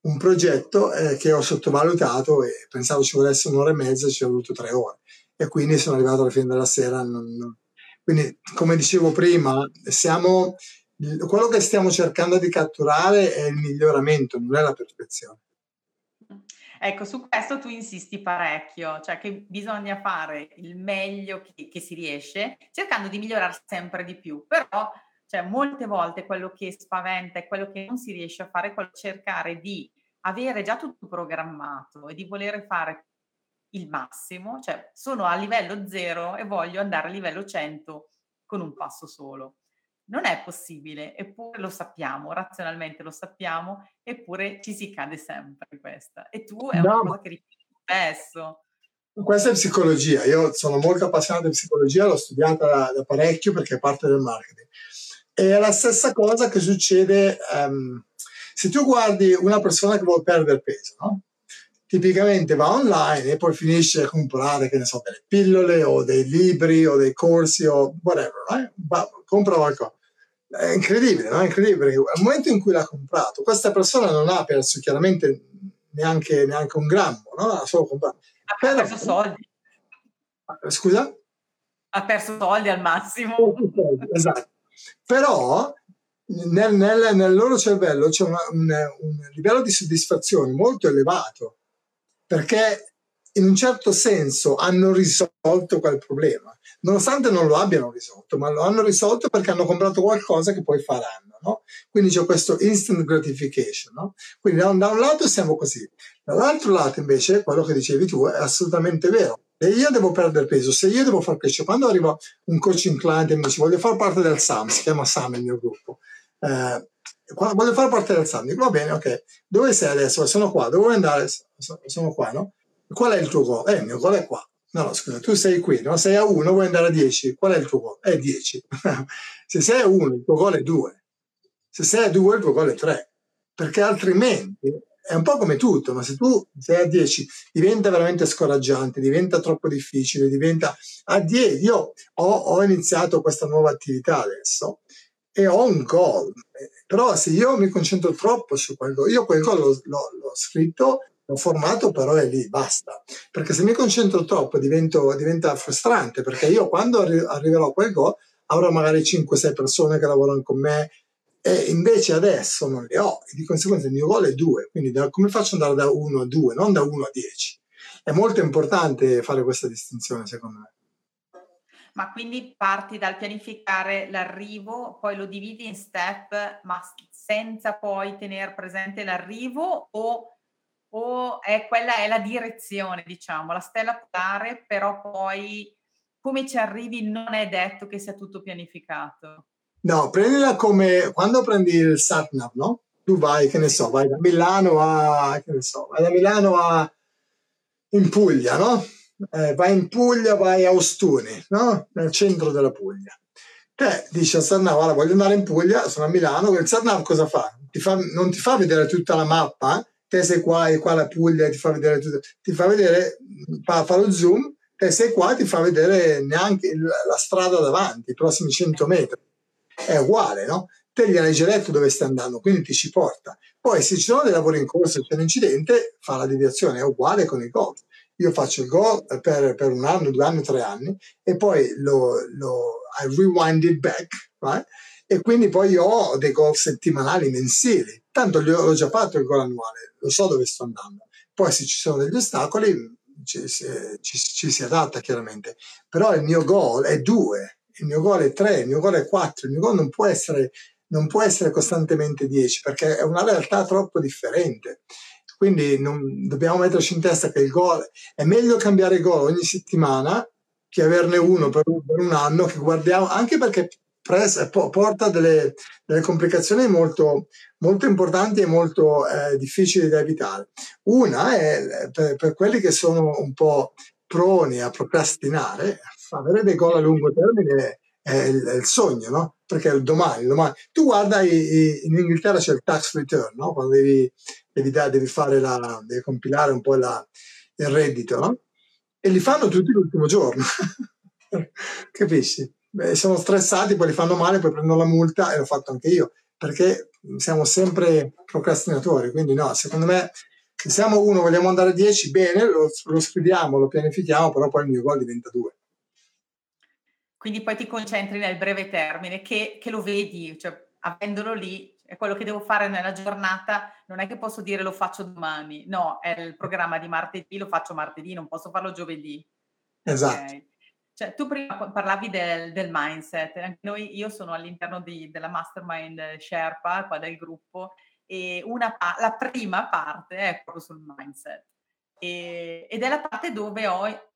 un progetto eh, che ho sottovalutato e pensavo ci volesse un'ora e mezza, ci ho voluto tre ore. E quindi sono arrivato alla fine della sera. Non. Quindi, come dicevo prima, siamo, quello che stiamo cercando di catturare è il miglioramento, non è la perfezione. Ecco, su questo tu insisti parecchio, cioè che bisogna fare il meglio che, che si riesce, cercando di migliorare sempre di più, però cioè, molte volte quello che spaventa e quello che non si riesce a fare è quello cercare di avere già tutto programmato e di voler fare il massimo, cioè sono a livello zero e voglio andare a livello 100 con un passo solo. Non è possibile, eppure lo sappiamo, razionalmente lo sappiamo, eppure ci si cade sempre in questa. E tu è una no, cosa che ripeti spesso. Questa è psicologia, io sono molto appassionato di psicologia, l'ho studiata da, da parecchio perché è parte del marketing. È la stessa cosa che succede um, se tu guardi una persona che vuole perdere peso, no? tipicamente va online e poi finisce a comprare, che ne so, delle pillole o dei libri o dei corsi o whatever, right? Va, compra qualcosa. È incredibile, no? È incredibile perché al momento in cui l'ha comprato, questa persona non ha perso chiaramente neanche, neanche un grammo, no? Ha solo comprato. Ha Però, perso soldi. Scusa? Ha perso soldi al massimo. Esatto. Però nel, nel, nel, loro cervello c'è una, un, un livello di soddisfazione molto elevato perché in un certo senso hanno risolto quel problema, nonostante non lo abbiano risolto, ma lo hanno risolto perché hanno comprato qualcosa che poi faranno. No? Quindi c'è questo instant gratification. No? Quindi da un, da un, lato siamo così, dall'altro lato invece quello che dicevi tu è assolutamente vero. Se io devo perdere peso, se io devo far crescere, quando arriva un coaching client e mi dice voglio fare parte del SAM, si chiama SAM il mio gruppo, eh, voglio fare parte del SAM, dico va bene, ok, dove sei adesso? Sono qua, dove vuoi andare? Sono qua, no? Qual è il tuo goal? Eh, il mio goal è qua. No, no, scusa, tu sei qui, no? sei a 1, vuoi andare a 10, qual è il tuo goal? È 10. Se sei a 1, il tuo goal è 2. Se sei a 2, il tuo goal è 3. Perché altrimenti è un po' come tutto, ma se tu sei a 10 diventa veramente scoraggiante, diventa troppo difficile, diventa a 10. Io ho, ho iniziato questa nuova attività adesso e ho un goal, però se io mi concentro troppo su quel goal, io quel goal l'ho, l'ho, l'ho scritto l'ho formato, però è lì, basta. Perché se mi concentro troppo divento, diventa frustrante, perché io quando arri- arriverò a quel goal avrò magari 5-6 persone che lavorano con me e invece adesso non le ho e di conseguenza il mio goal è 2, quindi da, come faccio ad andare da 1 a 2, non da 1 a 10? È molto importante fare questa distinzione secondo me. Ma quindi parti dal pianificare l'arrivo, poi lo dividi in step, ma senza poi tenere presente l'arrivo o o è quella è la direzione, diciamo, la stella polare, però poi come ci arrivi non è detto che sia tutto pianificato. No, prendila come quando prendi il satnav, no? Tu vai, che ne so, vai da Milano a, che ne so, vai da Milano a in Puglia, no? Eh, vai in Puglia, vai a Ostuni, no? Nel centro della Puglia. Te dici al Sarnav, allora voglio andare in Puglia, sono a Milano, il Sarnav cosa fa? Ti fa? Non ti fa vedere tutta la mappa, te sei qua e qua la Puglia ti fa vedere tutto, ti fa vedere, fa, fa lo zoom, te sei qua ti fa vedere neanche la strada davanti, i prossimi 100 metri. È uguale, no? Te gli hai già detto dove stai andando, quindi ti ci porta. Poi se ci sono dei lavori in corso c'è un incidente, fa la deviazione, è uguale con i gol. Io faccio il gol per, per, un anno, due anni, tre anni e poi lo, lo I rewind it back, right? e quindi poi ho dei gol settimanali, mensili. Tanto l'ho già fatto il gol annuale, lo so dove sto andando. Poi se ci sono degli ostacoli ci, ci, ci si adatta chiaramente, però il mio goal è due, il mio goal è tre, il mio goal è quattro, il mio goal non può essere, non può essere costantemente 10 perché è una realtà troppo differente. Quindi non, dobbiamo metterci in testa che il goal è meglio cambiare gol ogni settimana che averne uno per un, per un anno che guardiamo, anche perché presa, porta delle, delle complicazioni molto, molto, importanti e molto eh, difficili da evitare. Una è per, per, quelli che sono un po' proni a procrastinare, avere dei gol a lungo termine è il, è il sogno, no? Perché il domani, domani. Tu guarda, i, in Inghilterra c'è il tax return, no? Quando devi, devi, devi fare la, devi compilare un po' la, il reddito, no? E li fanno tutti l'ultimo giorno. Capisci? Beh, sono stressati, poi li fanno male, poi prendono la multa e l'ho fatto anche io, perché siamo sempre procrastinatori, quindi no, secondo me se siamo uno, vogliamo andare a 10, bene, lo, lo scriviamo, lo pianifichiamo, però poi il mio gol diventa 2. Quindi poi ti concentri nel breve termine, che, che lo vedi, cioè avendolo lì, è quello che devo fare nella giornata, non è che posso dire lo faccio domani, no, è il programma di martedì, lo faccio martedì, non posso farlo giovedì. Esatto. Okay. Cioè, tu prima parlavi del, del mindset, anche noi, io sono all'interno di, della mastermind Sherpa, qua del gruppo, e una, la prima parte è proprio sul mindset. E, ed è la parte dove ho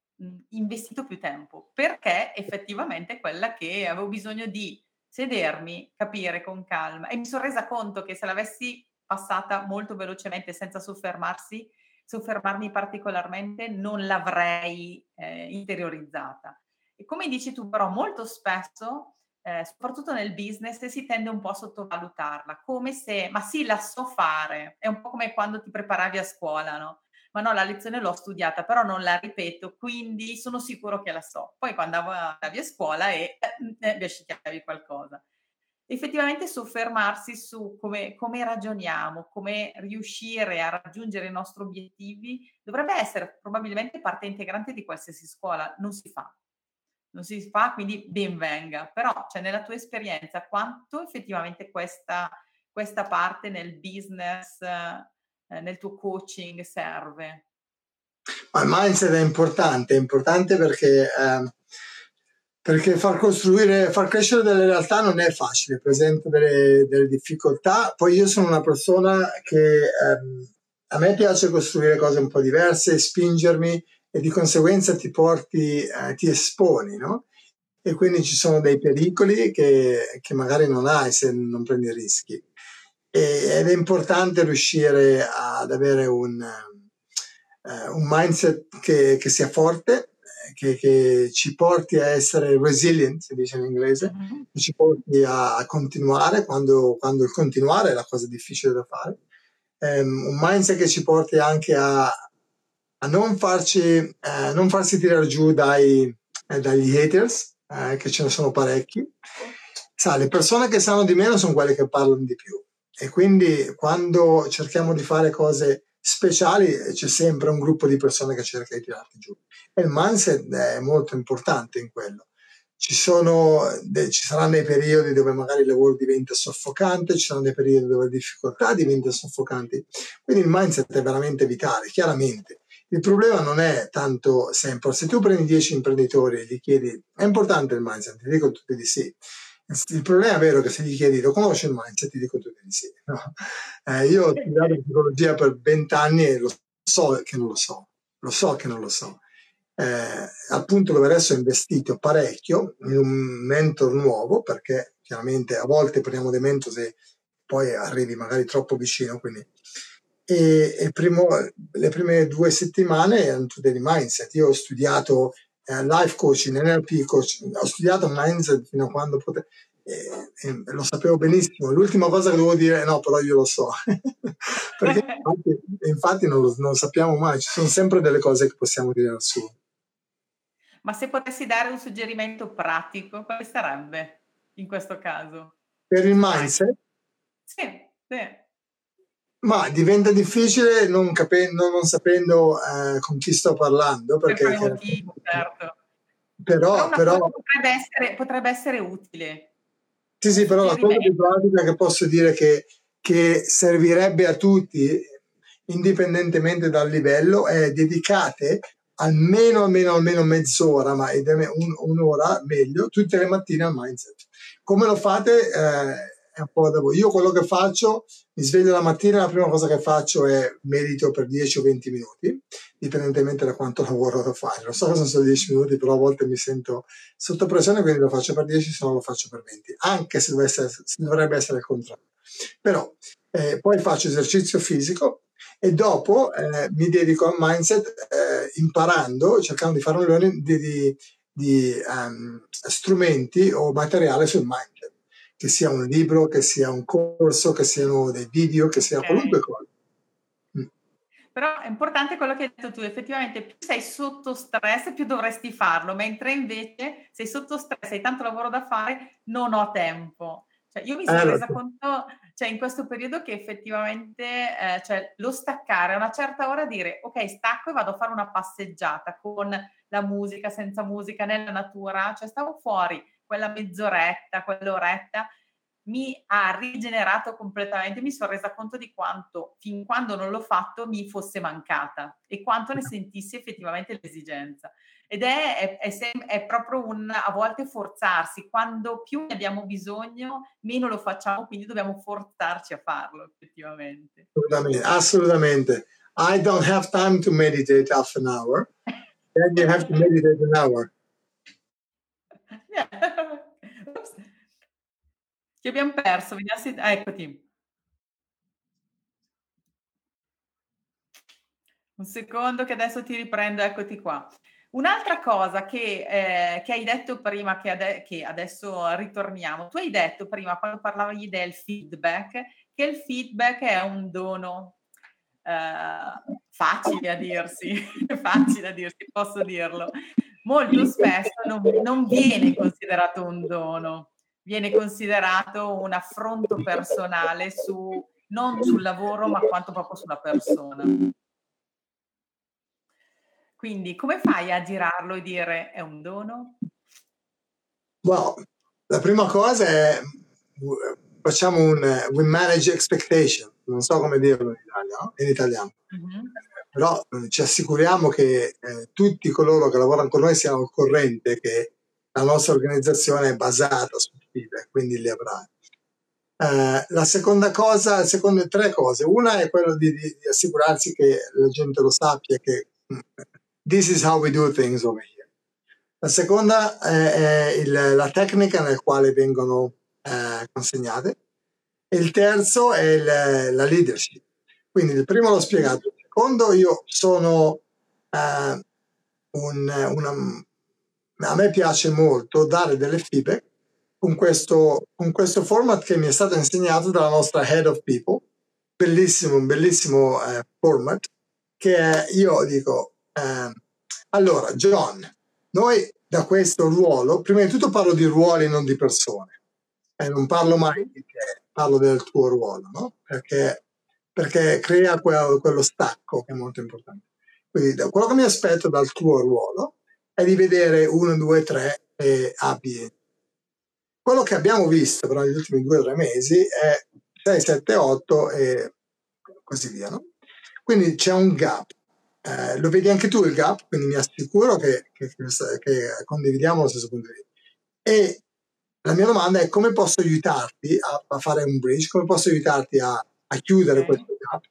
investito più tempo, perché effettivamente quella che avevo bisogno di sedermi, capire con calma e mi sono resa conto che se l'avessi passata molto velocemente senza soffermarsi, soffermarmi particolarmente, non l'avrei eh, interiorizzata. E come dici tu, però, molto spesso, eh, soprattutto nel business, si tende un po' a sottovalutarla, come se, ma sì, la so fare. È un po' come quando ti preparavi a scuola, no? Ma no, la lezione l'ho studiata, però non la ripeto, quindi sono sicuro che la so. Poi quando andavi a scuola e eh, eh, biascicavi qualcosa effettivamente soffermarsi su come, come, ragioniamo, come riuscire a raggiungere i nostri obiettivi, dovrebbe essere probabilmente parte integrante di qualsiasi scuola. Non si fa non si fa, quindi ben venga. Però, cioè, nella tua esperienza, quanto effettivamente questa, questa parte nel business, eh, nel tuo coaching serve? Ma il mindset è importante, è importante perché, eh, perché far costruire, far crescere delle realtà non è facile, presenta delle, delle difficoltà. Poi io sono una persona che eh, a me piace costruire cose un po' diverse, spingermi e di conseguenza ti porti, eh, ti esponi, no? E quindi ci sono dei pericoli che, che magari non hai se non prendi rischi. Ed è importante riuscire ad avere un, uh, un mindset che, che, sia forte, che, che, ci porti a essere resilient, si dice in inglese, mm-hmm. che ci porti a, continuare quando, quando, il continuare è la cosa difficile da fare. Um, un mindset che ci porti anche a, a non, farci, eh, non farsi tirare giù dai, eh, dagli haters, eh, che ce ne sono parecchi. Sa, le persone che sanno di meno sono quelle che parlano di più. E quindi quando cerchiamo di fare cose speciali c'è sempre un gruppo di persone che cerca di tirarti giù. E il mindset è molto importante in quello. Ci, sono, ci saranno dei periodi dove magari il lavoro diventa soffocante, ci saranno dei periodi dove la difficoltà diventa soffocante. Quindi il mindset è veramente vitale, chiaramente. Il problema non è tanto sempre, se tu prendi 10 imprenditori e gli chiedi, è importante il mindset, ti dico tutti di sì. Il problema è vero che se gli chiedi lo conosci il mindset, ti dico tutti di sì. No? Eh, io ho studiato psicologia per 20 anni e lo so che non lo so, lo so che non lo so. Eh, appunto dove adesso ho investito parecchio in un mentor nuovo perché chiaramente a volte prendiamo dei mentor se poi arrivi magari troppo vicino, quindi e, primo, le prime due settimane erano tutte di mindset. Io ho studiato eh, life coaching, NLP coaching, ho studiato mindset fino a quando potevo. E, e lo sapevo benissimo. L'ultima cosa che devo dire è no, però io lo so. Perché infatti, infatti non, lo, non, lo, sappiamo mai, ci sono sempre delle cose che possiamo dire al suo. Ma se potessi dare un suggerimento pratico, quale sarebbe in questo caso? Per il mindset? Sì, sì. Ma diventa difficile non, capendo, non sapendo eh, con chi sto parlando. Perché, per motivo, certo. Però, però, però potrebbe, essere, potrebbe, essere, utile. Sì, sì, però la cosa più pratica che posso dire che, che servirebbe a tutti, indipendentemente dal livello, è dedicate almeno, almeno, almeno mezz'ora, ma un, un'ora meglio, tutte le mattine al mindset. Come lo fate? Eh, è un po' da voi. Io quello che faccio, mi sveglio la mattina, la prima cosa che faccio è medito per 10 o 20 minuti, dipendentemente da quanto lavoro da fare. Lo so che sono solo 10 minuti, però a volte mi sento sotto pressione, quindi lo faccio per 10, se no lo faccio per 20, anche se, essere, se dovrebbe essere il contrario. Però eh, poi faccio esercizio fisico e dopo eh, mi dedico al mindset eh, imparando, cercando di fare un learning di, di, di um, strumenti o materiale sul mindset che sia un libro, che sia un corso, che siano dei video, che sia okay. qualunque cosa. Mm. Però è importante quello che hai detto tu, effettivamente più sei sotto stress più dovresti farlo, mentre invece sei sotto stress, hai tanto lavoro da fare, non ho tempo. Cioè, io mi sono eh, resa conto cioè, in questo periodo che effettivamente eh, cioè, lo staccare a una certa ora dire ok stacco e vado a fare una passeggiata con la musica, senza musica, nella natura, cioè stavo fuori quella mezz'oretta, quell'oretta, mi ha rigenerato completamente, mi sono resa conto di quanto, fin quando non l'ho fatto, mi fosse mancata e quanto ne sentissi effettivamente l'esigenza. Ed è, è, è, sem- è proprio un, a volte forzarsi, quando più ne abbiamo bisogno, meno lo facciamo, quindi dobbiamo forzarci a farlo effettivamente. Assolutamente, assolutamente. I don't have time to meditate half an hour. Then you have to meditate an hour. Ti abbiamo perso, vediamo se... Ah, eccoti. Un secondo che adesso ti riprendo, eccoti qua. Un'altra cosa che, eh, che hai detto prima, che, ade- che, adesso ritorniamo, tu hai detto prima quando parlavi del feedback, che il feedback è un dono. Eh, facile a dirsi, facile a dirsi, posso dirlo, molto spesso non, non viene considerato un dono, viene considerato un affronto personale su, non sul lavoro, ma quanto proprio sulla persona. Quindi come fai a girarlo e dire è un dono? Well, la prima cosa è facciamo un we manage expectation, non so come dirlo in italiano. In italiano. Mm-hmm però eh, ci assicuriamo che eh, tutti coloro che lavorano con noi siano al corrente che la nostra organizzazione è basata su feedback, quindi li avrai. Uh, la seconda cosa, le seconde tre cose, una è quella di, di, di, assicurarsi che la gente lo sappia che mm, this is how we do things over here. La seconda è, è il, la tecnica nel quale vengono uh, consegnate il terzo è il, la leadership. Quindi il primo l'ho spiegato, secondo io sono eh, un, una, a me piace molto dare delle feedback con questo, con questo format che mi è stato insegnato dalla nostra Head of People, bellissimo, un bellissimo eh, format, che io dico, eh, allora John, noi da questo ruolo, prima di tutto parlo di ruoli, non di persone, e non parlo mai di te, parlo del tuo ruolo, no? Perché perché crea quello, quello stacco che è molto importante. Quindi quello che mi aspetto dal tuo ruolo è di vedere 1, 2, 3 e A, B. Quello che abbiamo visto però negli ultimi due o tre mesi è 6, 7, 8 e così via. No? Quindi c'è un gap. Eh, lo vedi anche tu il gap, quindi mi assicuro che, che, che condividiamo lo stesso punto di vista. E la mia domanda è come posso aiutarti a, a fare un bridge, come posso aiutarti a a chiudere okay. questo gap.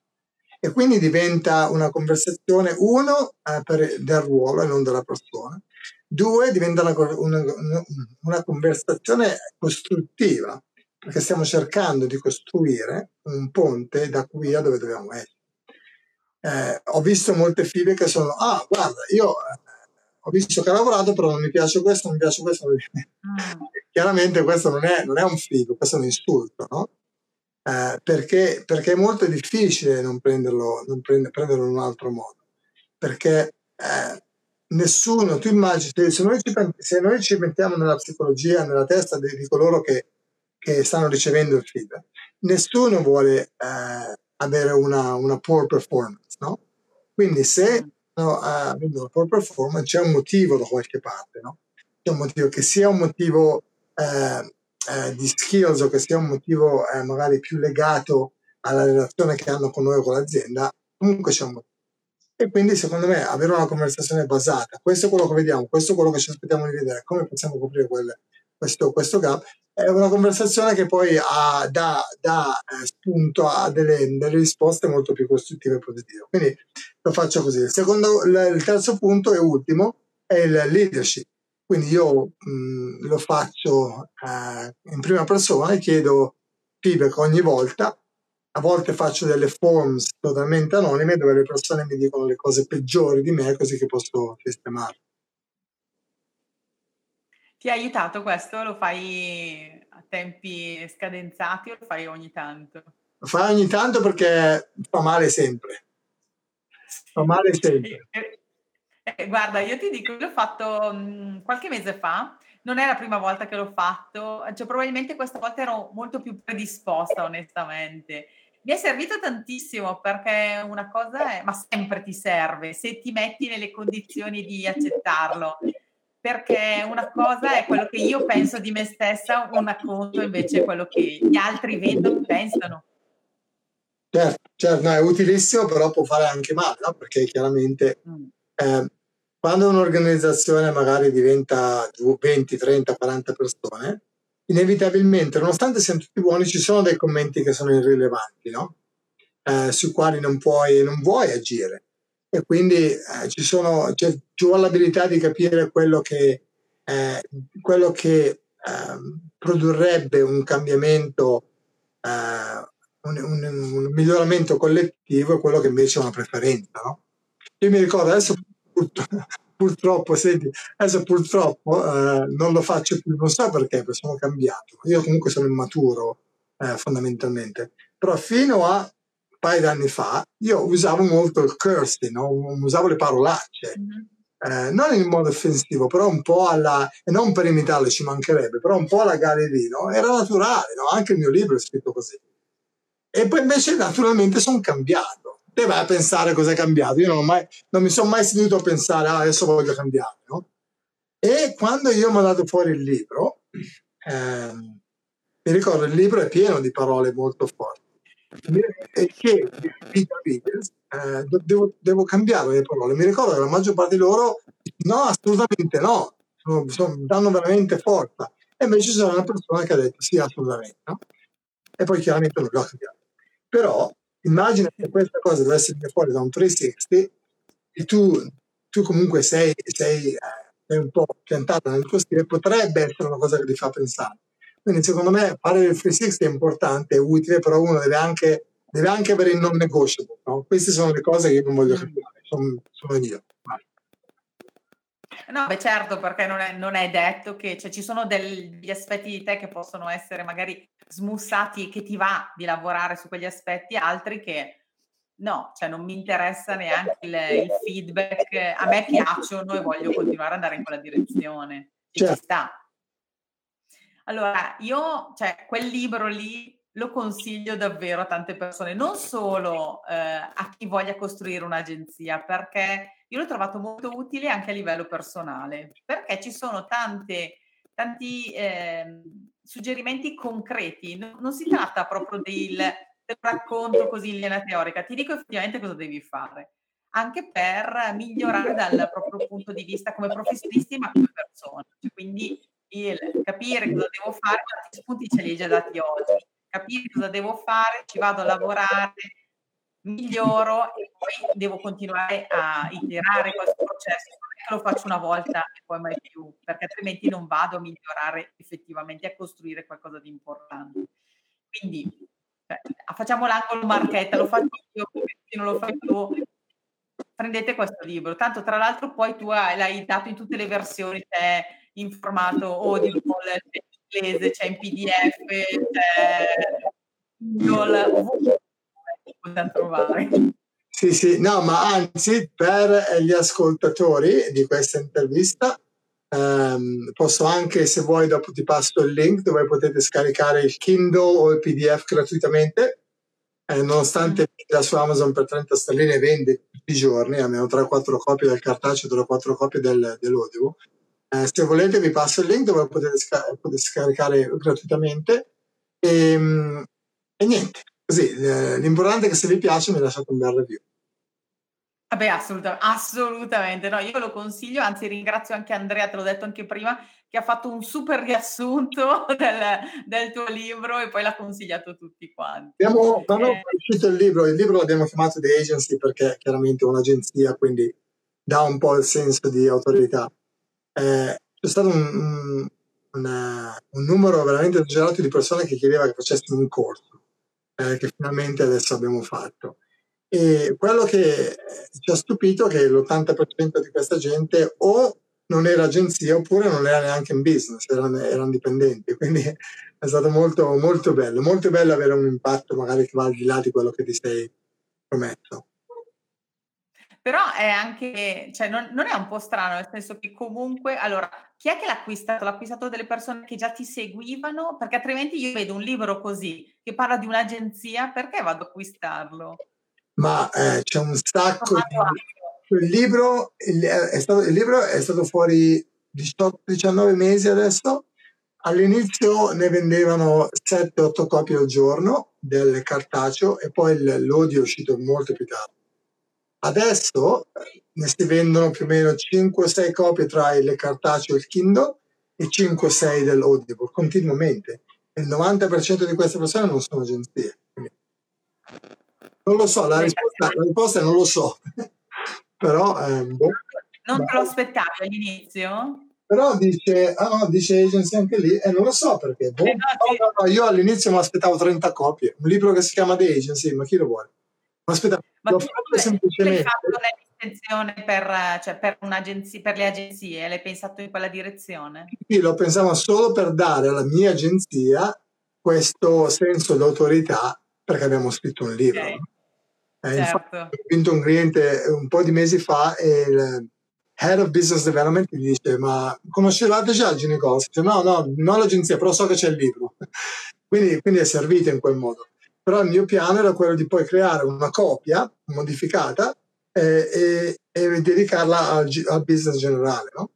E quindi diventa una conversazione, uno, eh, per, del ruolo e non della persona, due, diventa una, una, una conversazione costruttiva, perché stiamo cercando di costruire un ponte da qui a dove dobbiamo essere. Eh, ho visto molte figlie che sono, ah, guarda, io eh, ho visto che ha lavorato, però non mi piace questo, non mi piace questo. Mm. Chiaramente questo non è, non è un figo, questo è un insulto, no? Eh, perché, perché, è molto difficile non prenderlo, non prende, prenderlo in un altro modo, perché eh, nessuno, tu immagini, se noi ci, se noi ci mettiamo nella psicologia, nella testa di, di coloro che, che, stanno ricevendo il feedback, nessuno vuole eh, avere una, una, poor performance, no? Quindi se no, uh, avendo una poor performance c'è un motivo da qualche parte, no? C'è un motivo che sia un motivo eh, eh, di skills o che sia un motivo eh, magari più legato alla relazione che hanno con noi o con l'azienda, comunque c'è un motivo. E quindi secondo me avere una conversazione basata, questo è quello che vediamo, questo è quello che ci aspettiamo di vedere, come possiamo coprire quel, questo, questo, gap, è una conversazione che poi ha, dà, dà eh, spunto a delle, delle, risposte molto più costruttive e positive. Quindi lo faccio così. Il, secondo, il terzo punto e ultimo è il leadership. Quindi io mh, lo faccio eh, in prima persona e chiedo feedback ogni volta a volte faccio delle forms totalmente anonime dove le persone mi dicono le cose peggiori di me così che posso sistemarle. Ti ha aiutato questo? Lo fai a tempi scadenzati o lo fai ogni tanto? Lo fai ogni tanto perché fa male sempre. Fa male sempre. Eh, guarda, io ti dico, l'ho fatto mh, mm, qualche mese fa, non è la prima volta che l'ho fatto, cioè probabilmente questa volta ero molto più predisposta onestamente mi è servito tantissimo perché una cosa è, ma sempre ti serve, se ti metti nelle condizioni di accettarlo, perché una cosa è quello che io penso di me stessa, un conto invece è quello che gli altri vedono e pensano. Certo, certo no, è utilissimo, però può fare anche male, no? perché chiaramente mm. eh, quando un'organizzazione magari diventa 20, 30, 40 persone, inevitabilmente, nonostante siano tutti buoni, ci sono dei commenti che sono irrilevanti, no? eh, sui quali non puoi, non vuoi agire. E quindi eh, ci, sono, cioè, ci vuole l'abilità di capire quello che, eh, quello che ehm, produrrebbe un cambiamento, eh, un, un, un, miglioramento collettivo e quello che invece è una preferenza. No? Io mi ricordo adesso purtroppo, senti, adesso purtroppo eh, non lo faccio più, non so perché, perché sono cambiato. Io comunque sono immaturo eh, fondamentalmente, però fino a un paio di anni fa io usavo molto il cursing, no? usavo le parolacce. Mm-hmm. Eh, non in modo offensivo, però un po' alla, e non per imitarle ci mancherebbe, però un po' alla Galilino, era naturale, no? anche il mio libro è scritto così. E poi invece naturalmente sono cambiato te vai a pensare cosa è cambiato. Io non, mai, non mi sono mai seduto a pensare, ah, adesso voglio cambiare. No? E quando io ho dato fuori il libro, ehm, mi ricordo il libro è pieno di parole molto forti. E che eh, devo, devo, cambiare le parole. Mi ricordo che la maggior parte di loro, no, assolutamente no, sono, sono, danno veramente forza. E invece c'è una persona che ha detto sì, assolutamente. No? E poi chiaramente non l'ho cambiato. Però Immagina che questa cosa dovesse venire fuori da un 360 e tu, tu comunque sei, sei, eh, sei un po' piantata nel tuo stile, potrebbe essere una cosa che ti fa pensare. Quindi secondo me fare il 360 è importante, è utile, però uno deve anche, deve anche avere il non negotiable. No? Queste sono le cose che io non voglio cambiare, sono, sono io. No, beh certo, perché non è, non è detto che cioè, ci sono degli aspetti di te che possono essere magari smussati, che ti va di lavorare su quegli aspetti, altri che no, cioè non mi interessa neanche il, il feedback, a me piacciono e voglio continuare ad andare in quella direzione. Certo. Ci sta. Allora, io, cioè, quel libro lì lo consiglio davvero a tante persone, non solo eh, a chi voglia costruire un'agenzia, perché io l'ho trovato molto utile anche a livello personale, perché ci sono tante, tanti eh, suggerimenti concreti, non, non, si tratta proprio del, del racconto così in linea teorica, ti dico effettivamente cosa devi fare, anche per migliorare dal proprio punto di vista come professionisti ma come persone. Cioè, quindi il capire cosa devo fare, quanti spunti ce li hai già dati oggi, capire cosa devo fare, ci vado a lavorare, miglioro e poi devo continuare a iterare questo processo. Non è che lo faccio una volta e poi mai più, perché altrimenti non vado a migliorare effettivamente, a costruire qualcosa di importante. Quindi cioè, facciamo l'angolo marchetta, lo faccio io, non lo fai tu, prendete questo libro. Tanto tra l'altro poi tu hai, l'hai dato in tutte le versioni, c'è in formato audio, c'è in inglese, c'è in PDF, c'è Kindle, possiamo trovare. Sì, Sì, no, ma anzi, per gli ascoltatori di questa intervista, ehm, posso anche, se vuoi, dopo ti passo il link dove potete scaricare il Kindle o il PDF gratuitamente. Eh, nonostante da su Amazon per 30 sterline vende tutti i giorni, almeno 3-4 copie del cartaceo, 3-4 copie del, dell'audio. Eh, se volete vi passo il link dove potete, sca- potete scaricare gratuitamente. E, ehm, e niente, così, eh, l'importante è che se vi piace mi lasciate un bel review. Vabbè, assoluta, assolutamente, no, io lo consiglio, anzi ringrazio anche Andrea, te l'ho detto anche prima, che ha fatto un super riassunto del, del tuo libro e poi l'ha consigliato a tutti quanti. Abbiamo, quando eh, è uscito il libro, il libro l'abbiamo chiamato The Agency perché è chiaramente un'agenzia, quindi dà un po' il senso di autorità. Eh, c'è stato un, un, una, un numero veramente esagerato di persone che chiedeva che facessimo un corso, eh, che finalmente adesso abbiamo fatto. E quello che ci ha stupito è che l'80% di questa gente o non era agenzia oppure non era neanche in business, erano, erano dipendenti. Quindi è stato molto, molto bello, molto bello avere un impatto magari che va al di là di quello che ti sei promesso. Però è anche, cioè non, non, è un po' strano, nel senso che comunque, allora, chi è che l'ha acquistato? L'ha acquistato delle persone che già ti seguivano? Perché altrimenti io vedo un libro così, che parla di un'agenzia, perché vado ad acquistarlo? Ma eh, c'è un sacco di... Il libro, il, è stato, il libro è stato fuori 18-19 mesi adesso. All'inizio ne vendevano 7-8 copie al giorno del cartaceo e poi l'audio è uscito molto più tardi. Adesso eh, ne si vendono più o meno 5-6 copie tra il cartaceo e il Kindle e 5-6 dell'Audible continuamente. Il 90% di queste persone non sono agenzie. Non lo so, la risposta, la risposta non lo so. Però... Eh, boh. Non te lo aspettavi all'inizio? Però dice, ah no, dice agency anche lì, e eh, non lo so perché. Boh. Eh no, no, no, io all'inizio mi aspettavo 30 copie, un libro che si chiama The Agency, ma chi lo vuole? Ma aspetta, ma tu semplicemente... hai fatto un'estensione per, cioè per, per, le agenzie? L'hai pensato in quella direzione? Sì, lo pensavo solo per dare alla mia agenzia questo senso d'autorità perché abbiamo scritto un libro. Okay. Eh, certo. Infatti, ho vinto un cliente un po' di mesi fa e il Head of Business Development mi dice ma conoscevate già il Ginecost? No, no, non l'agenzia, però so che c'è il libro. quindi, quindi è servito in quel modo però il mio piano era quello di poi creare una copia modificata eh, e, e, dedicarla al, al, business generale. No?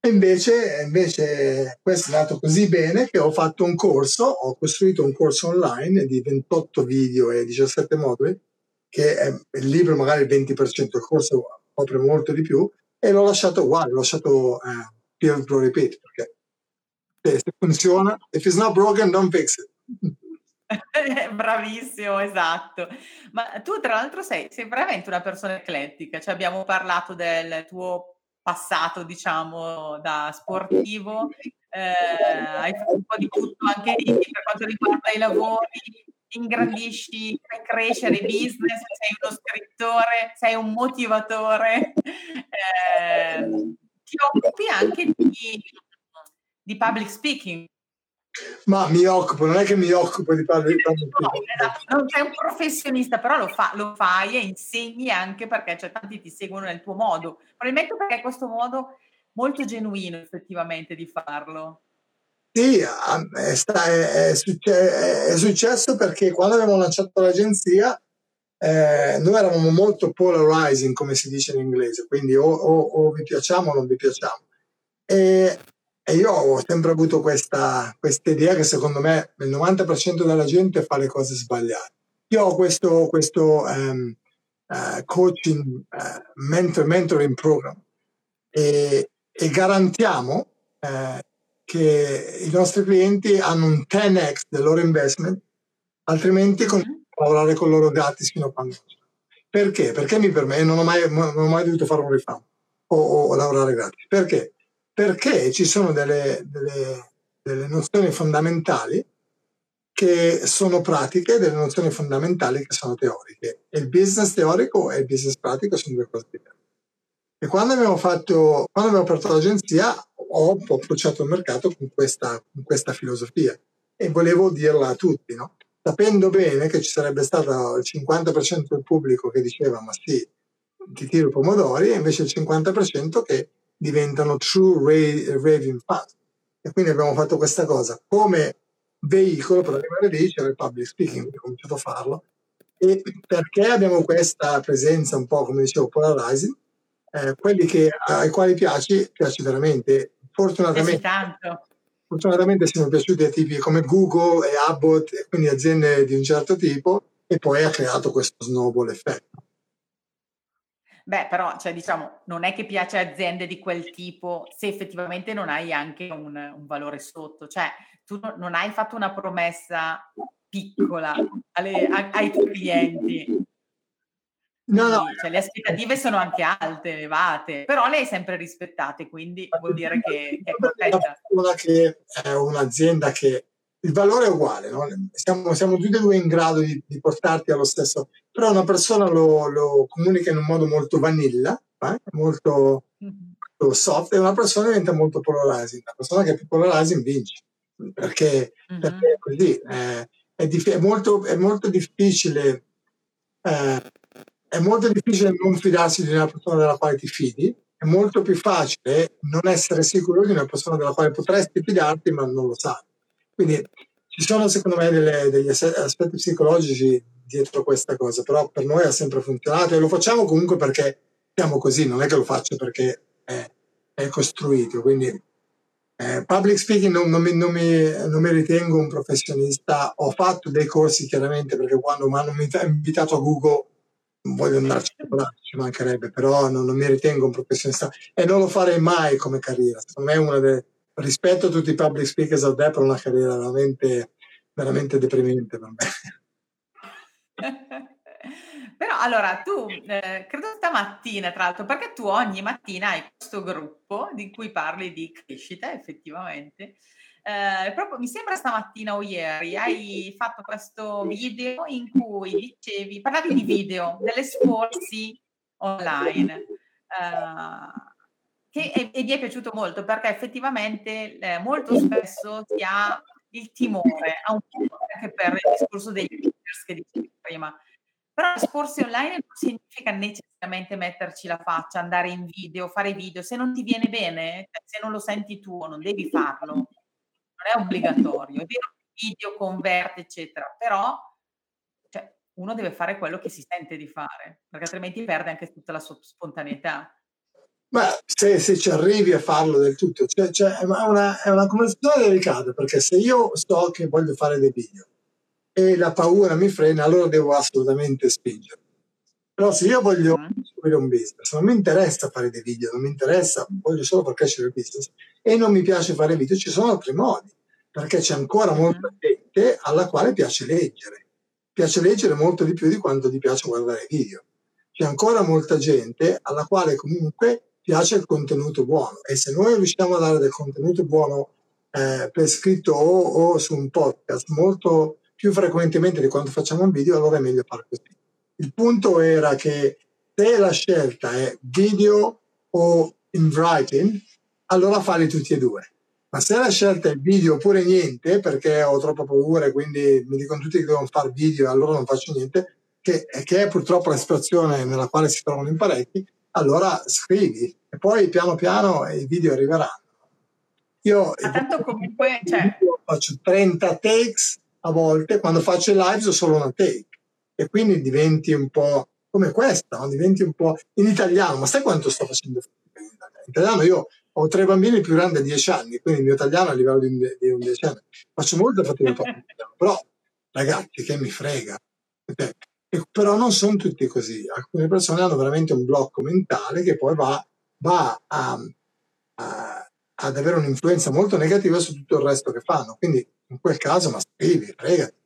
E invece, invece questo è andato così bene che ho fatto un corso, ho costruito un corso online di 28 video e 17 moduli, che è il libro magari il 20%, il corso copre molto di più, e l'ho lasciato uguale, l'ho lasciato eh, peer repeat, perché se funziona, if it's not broken, don't fix it. Bravissimo, esatto. Ma tu tra l'altro sei, sei veramente una persona eclettica, cioè abbiamo parlato del tuo passato, diciamo, da sportivo, eh, hai fatto un po' di tutto anche lì per quanto riguarda i lavori, ingrandisci, fai crescere i business, sei uno scrittore, sei un motivatore, eh, ti occupi anche di, di public speaking. Ma mi occupo, non è che mi occupo di parlare di no, esatto, non sei un professionista, però lo, fa, lo, fai e insegni anche perché cioè, tanti ti seguono nel tuo modo. Probabilmente perché è questo modo molto genuino effettivamente di farlo. Sì, è, è, è, è successo perché quando abbiamo lanciato l'agenzia eh, noi eravamo molto polarizing, come si dice in inglese, quindi o, o, o vi piacciamo o non vi piacciamo. E e io ho sempre avuto questa, questa idea che secondo me il 90% della gente fa le cose sbagliate. Io ho questo, questo um, uh, coaching, uh, mentor, mentoring program e, e garantiamo uh, che i nostri clienti hanno un 10x del loro investment, altrimenti continuano mm-hmm. a lavorare con loro gratis fino a quando. Perché? Perché mi permette, non ho mai, non ho mai dovuto fare un refund o, o lavorare gratis. Perché? Perché ci sono delle, delle, delle nozioni fondamentali che sono pratiche e delle nozioni fondamentali che sono teoriche. E il business teorico e il business pratico sono due cose diverse. E quando abbiamo, fatto, quando abbiamo aperto l'agenzia ho approcciato il mercato con questa, con questa, filosofia e volevo dirla a tutti. No? sapendo bene che ci sarebbe stato il 50% del pubblico che diceva ma sì, ti tiro i pomodori, e invece il 50% che diventano true raving fans. E quindi abbiamo fatto questa cosa come veicolo per arrivare lì, c'era il public speaking, ho cominciato a farlo. E perché abbiamo questa presenza un po', come dicevo, polarizing, eh, quelli che, ai quali piaci, piace veramente. Fortunatamente, fortunatamente siamo piaciuti a tipi come Google e Abbott, quindi aziende di un certo tipo, e poi ha creato questo snowball effetto. Beh, però, cioè, diciamo, non è che piace aziende di quel tipo se effettivamente non hai anche un, un valore sotto. Cioè, tu non hai fatto una promessa piccola alle, a, ai tuoi clienti. No, no. Cioè, le aspettative sono anche alte, elevate, però le hai sempre rispettate, quindi vuol dire che, che è corretta. Una che è un'azienda che il valore è uguale, no? siamo, siamo, tutti e due in grado di, di, portarti allo stesso, però una persona lo, lo comunica in un modo molto vanilla, eh? molto, molto, soft, e una persona diventa molto polarizing. La persona che è più polarizing vince, perché, mm-hmm. perché è così. Eh, è, dif- è, molto, è, molto, difficile. Eh, è molto difficile non fidarsi di una persona della quale ti fidi, è molto più facile non essere sicuro di una persona della quale potresti fidarti ma non lo sai. Quindi ci sono secondo me delle, degli aspetti psicologici dietro questa cosa, però per noi ha sempre funzionato e lo facciamo comunque perché siamo così, non è che lo faccio perché è, è costruito. Quindi eh, public speaking non, non, mi, non, mi, non, mi, ritengo un professionista, ho fatto dei corsi chiaramente perché quando mi hanno invitato a Google voglio andarci ci mancherebbe, però non, mi ritengo un professionista e non lo farei mai come carriera. Secondo me è una delle rispetto a tutti i public speakers out there per una carriera veramente, veramente deprimente per me. Però allora tu, eh, credo stamattina tra l'altro, perché tu ogni mattina hai questo gruppo di cui parli di crescita effettivamente, eh, proprio mi sembra stamattina o ieri hai fatto questo video in cui dicevi, parlavi di video, delle scorsi online. Eh, che, e, e, mi è piaciuto molto perché effettivamente eh, molto spesso si ha il timore, anche per il discorso degli leaders che dicevi prima. Però discorsi online non significa necessariamente metterci la faccia, andare in video, fare video. Se non ti viene bene, cioè se non lo senti tu, non devi farlo. Non è obbligatorio. È vero che video converte, eccetera, però cioè, uno deve fare quello che si sente di fare, perché altrimenti perde anche tutta la sua spontaneità. Ma se, se, ci arrivi a farlo del tutto, cioè, cioè, è, una, è una conversazione delicata perché se io so che voglio fare dei video e la paura mi frena, allora devo assolutamente spingere. Però se io voglio costruire mm. un business, non mi interessa fare dei video, non mi interessa, voglio solo far crescere il business e non mi piace fare video, ci sono altri modi, perché c'è ancora mm. molta gente alla quale piace leggere. Piace leggere molto di più di quanto ti piace guardare video. C'è ancora molta gente alla quale comunque piace il contenuto buono e se noi riusciamo a dare del contenuto buono eh, per scritto o, o, su un podcast molto più frequentemente di quando facciamo un video, allora è meglio fare così. Il punto era che se la scelta è video o in writing, allora falli tutti e due. Ma se la scelta è video oppure niente, perché ho troppa paura e quindi mi dicono tutti che devono fare video e allora non faccio niente, che, che è purtroppo la situazione nella quale si trovano in parecchi, allora scrivi e poi piano piano i video arriveranno. Io tanto comunque cioè... faccio 30 takes a volte, quando faccio il live ho solo una take e quindi diventi un po' come questa, no? diventi un po' in italiano, ma sai quanto sto facendo in italiano? io ho tre bambini più grandi di 10 anni, quindi il mio italiano è a livello di un, di un 10 anni. Faccio molta fatica però ragazzi che mi frega. Però non sono tutti così. Alcune persone hanno veramente un blocco mentale che poi va, va a, a, ad avere un'influenza molto negativa su tutto il resto che fanno. Quindi in quel caso, ma scrivi, fregati.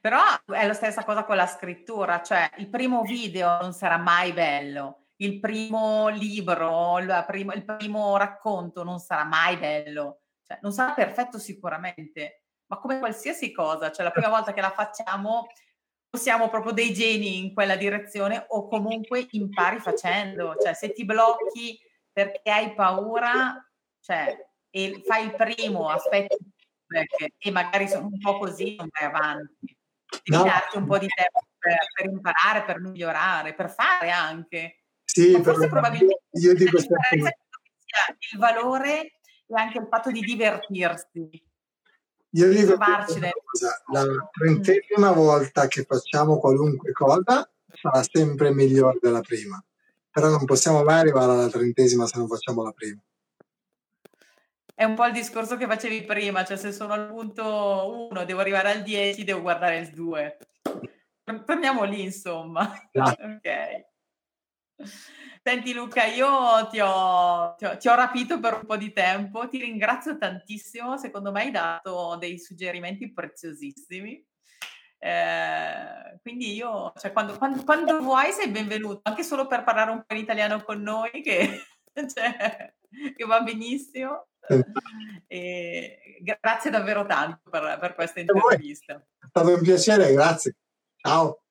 Però è la stessa cosa con la scrittura, cioè il primo video non sarà mai bello, il primo libro, il primo, il primo racconto non sarà mai bello, cioè, non sarà perfetto sicuramente, ma come qualsiasi cosa, cioè la prima volta che la facciamo siamo proprio dei geni in quella direzione o comunque impari facendo, cioè se ti blocchi perché hai paura, cioè, e fai il primo, aspetti e magari sono un po' così, non vai avanti. Devi no. darti un po' di tempo per, per, imparare, per migliorare, per fare anche. Sì, Ma forse probabilmente io dico sempre il valore e anche il fatto di divertirsi. Io dico cosa, la trentesima volta che facciamo qualunque cosa sarà sempre migliore della prima, però non possiamo mai arrivare alla trentesima se non facciamo la prima è un po' il discorso che facevi prima, cioè se sono al punto 1 devo arrivare al 10, devo guardare il 2. Torniamo lì, insomma. ok. Senti Luca, io ti ho, ti, ho, ti ho, rapito per un po' di tempo, ti ringrazio tantissimo, secondo me hai dato dei suggerimenti preziosissimi. Eh, quindi io, cioè, quando, quando, quando, vuoi sei benvenuto, anche solo per parlare un po' in italiano con noi, che, cioè, che va benissimo. E grazie davvero tanto per, per questa intervista. È stato un piacere, grazie. Ciao.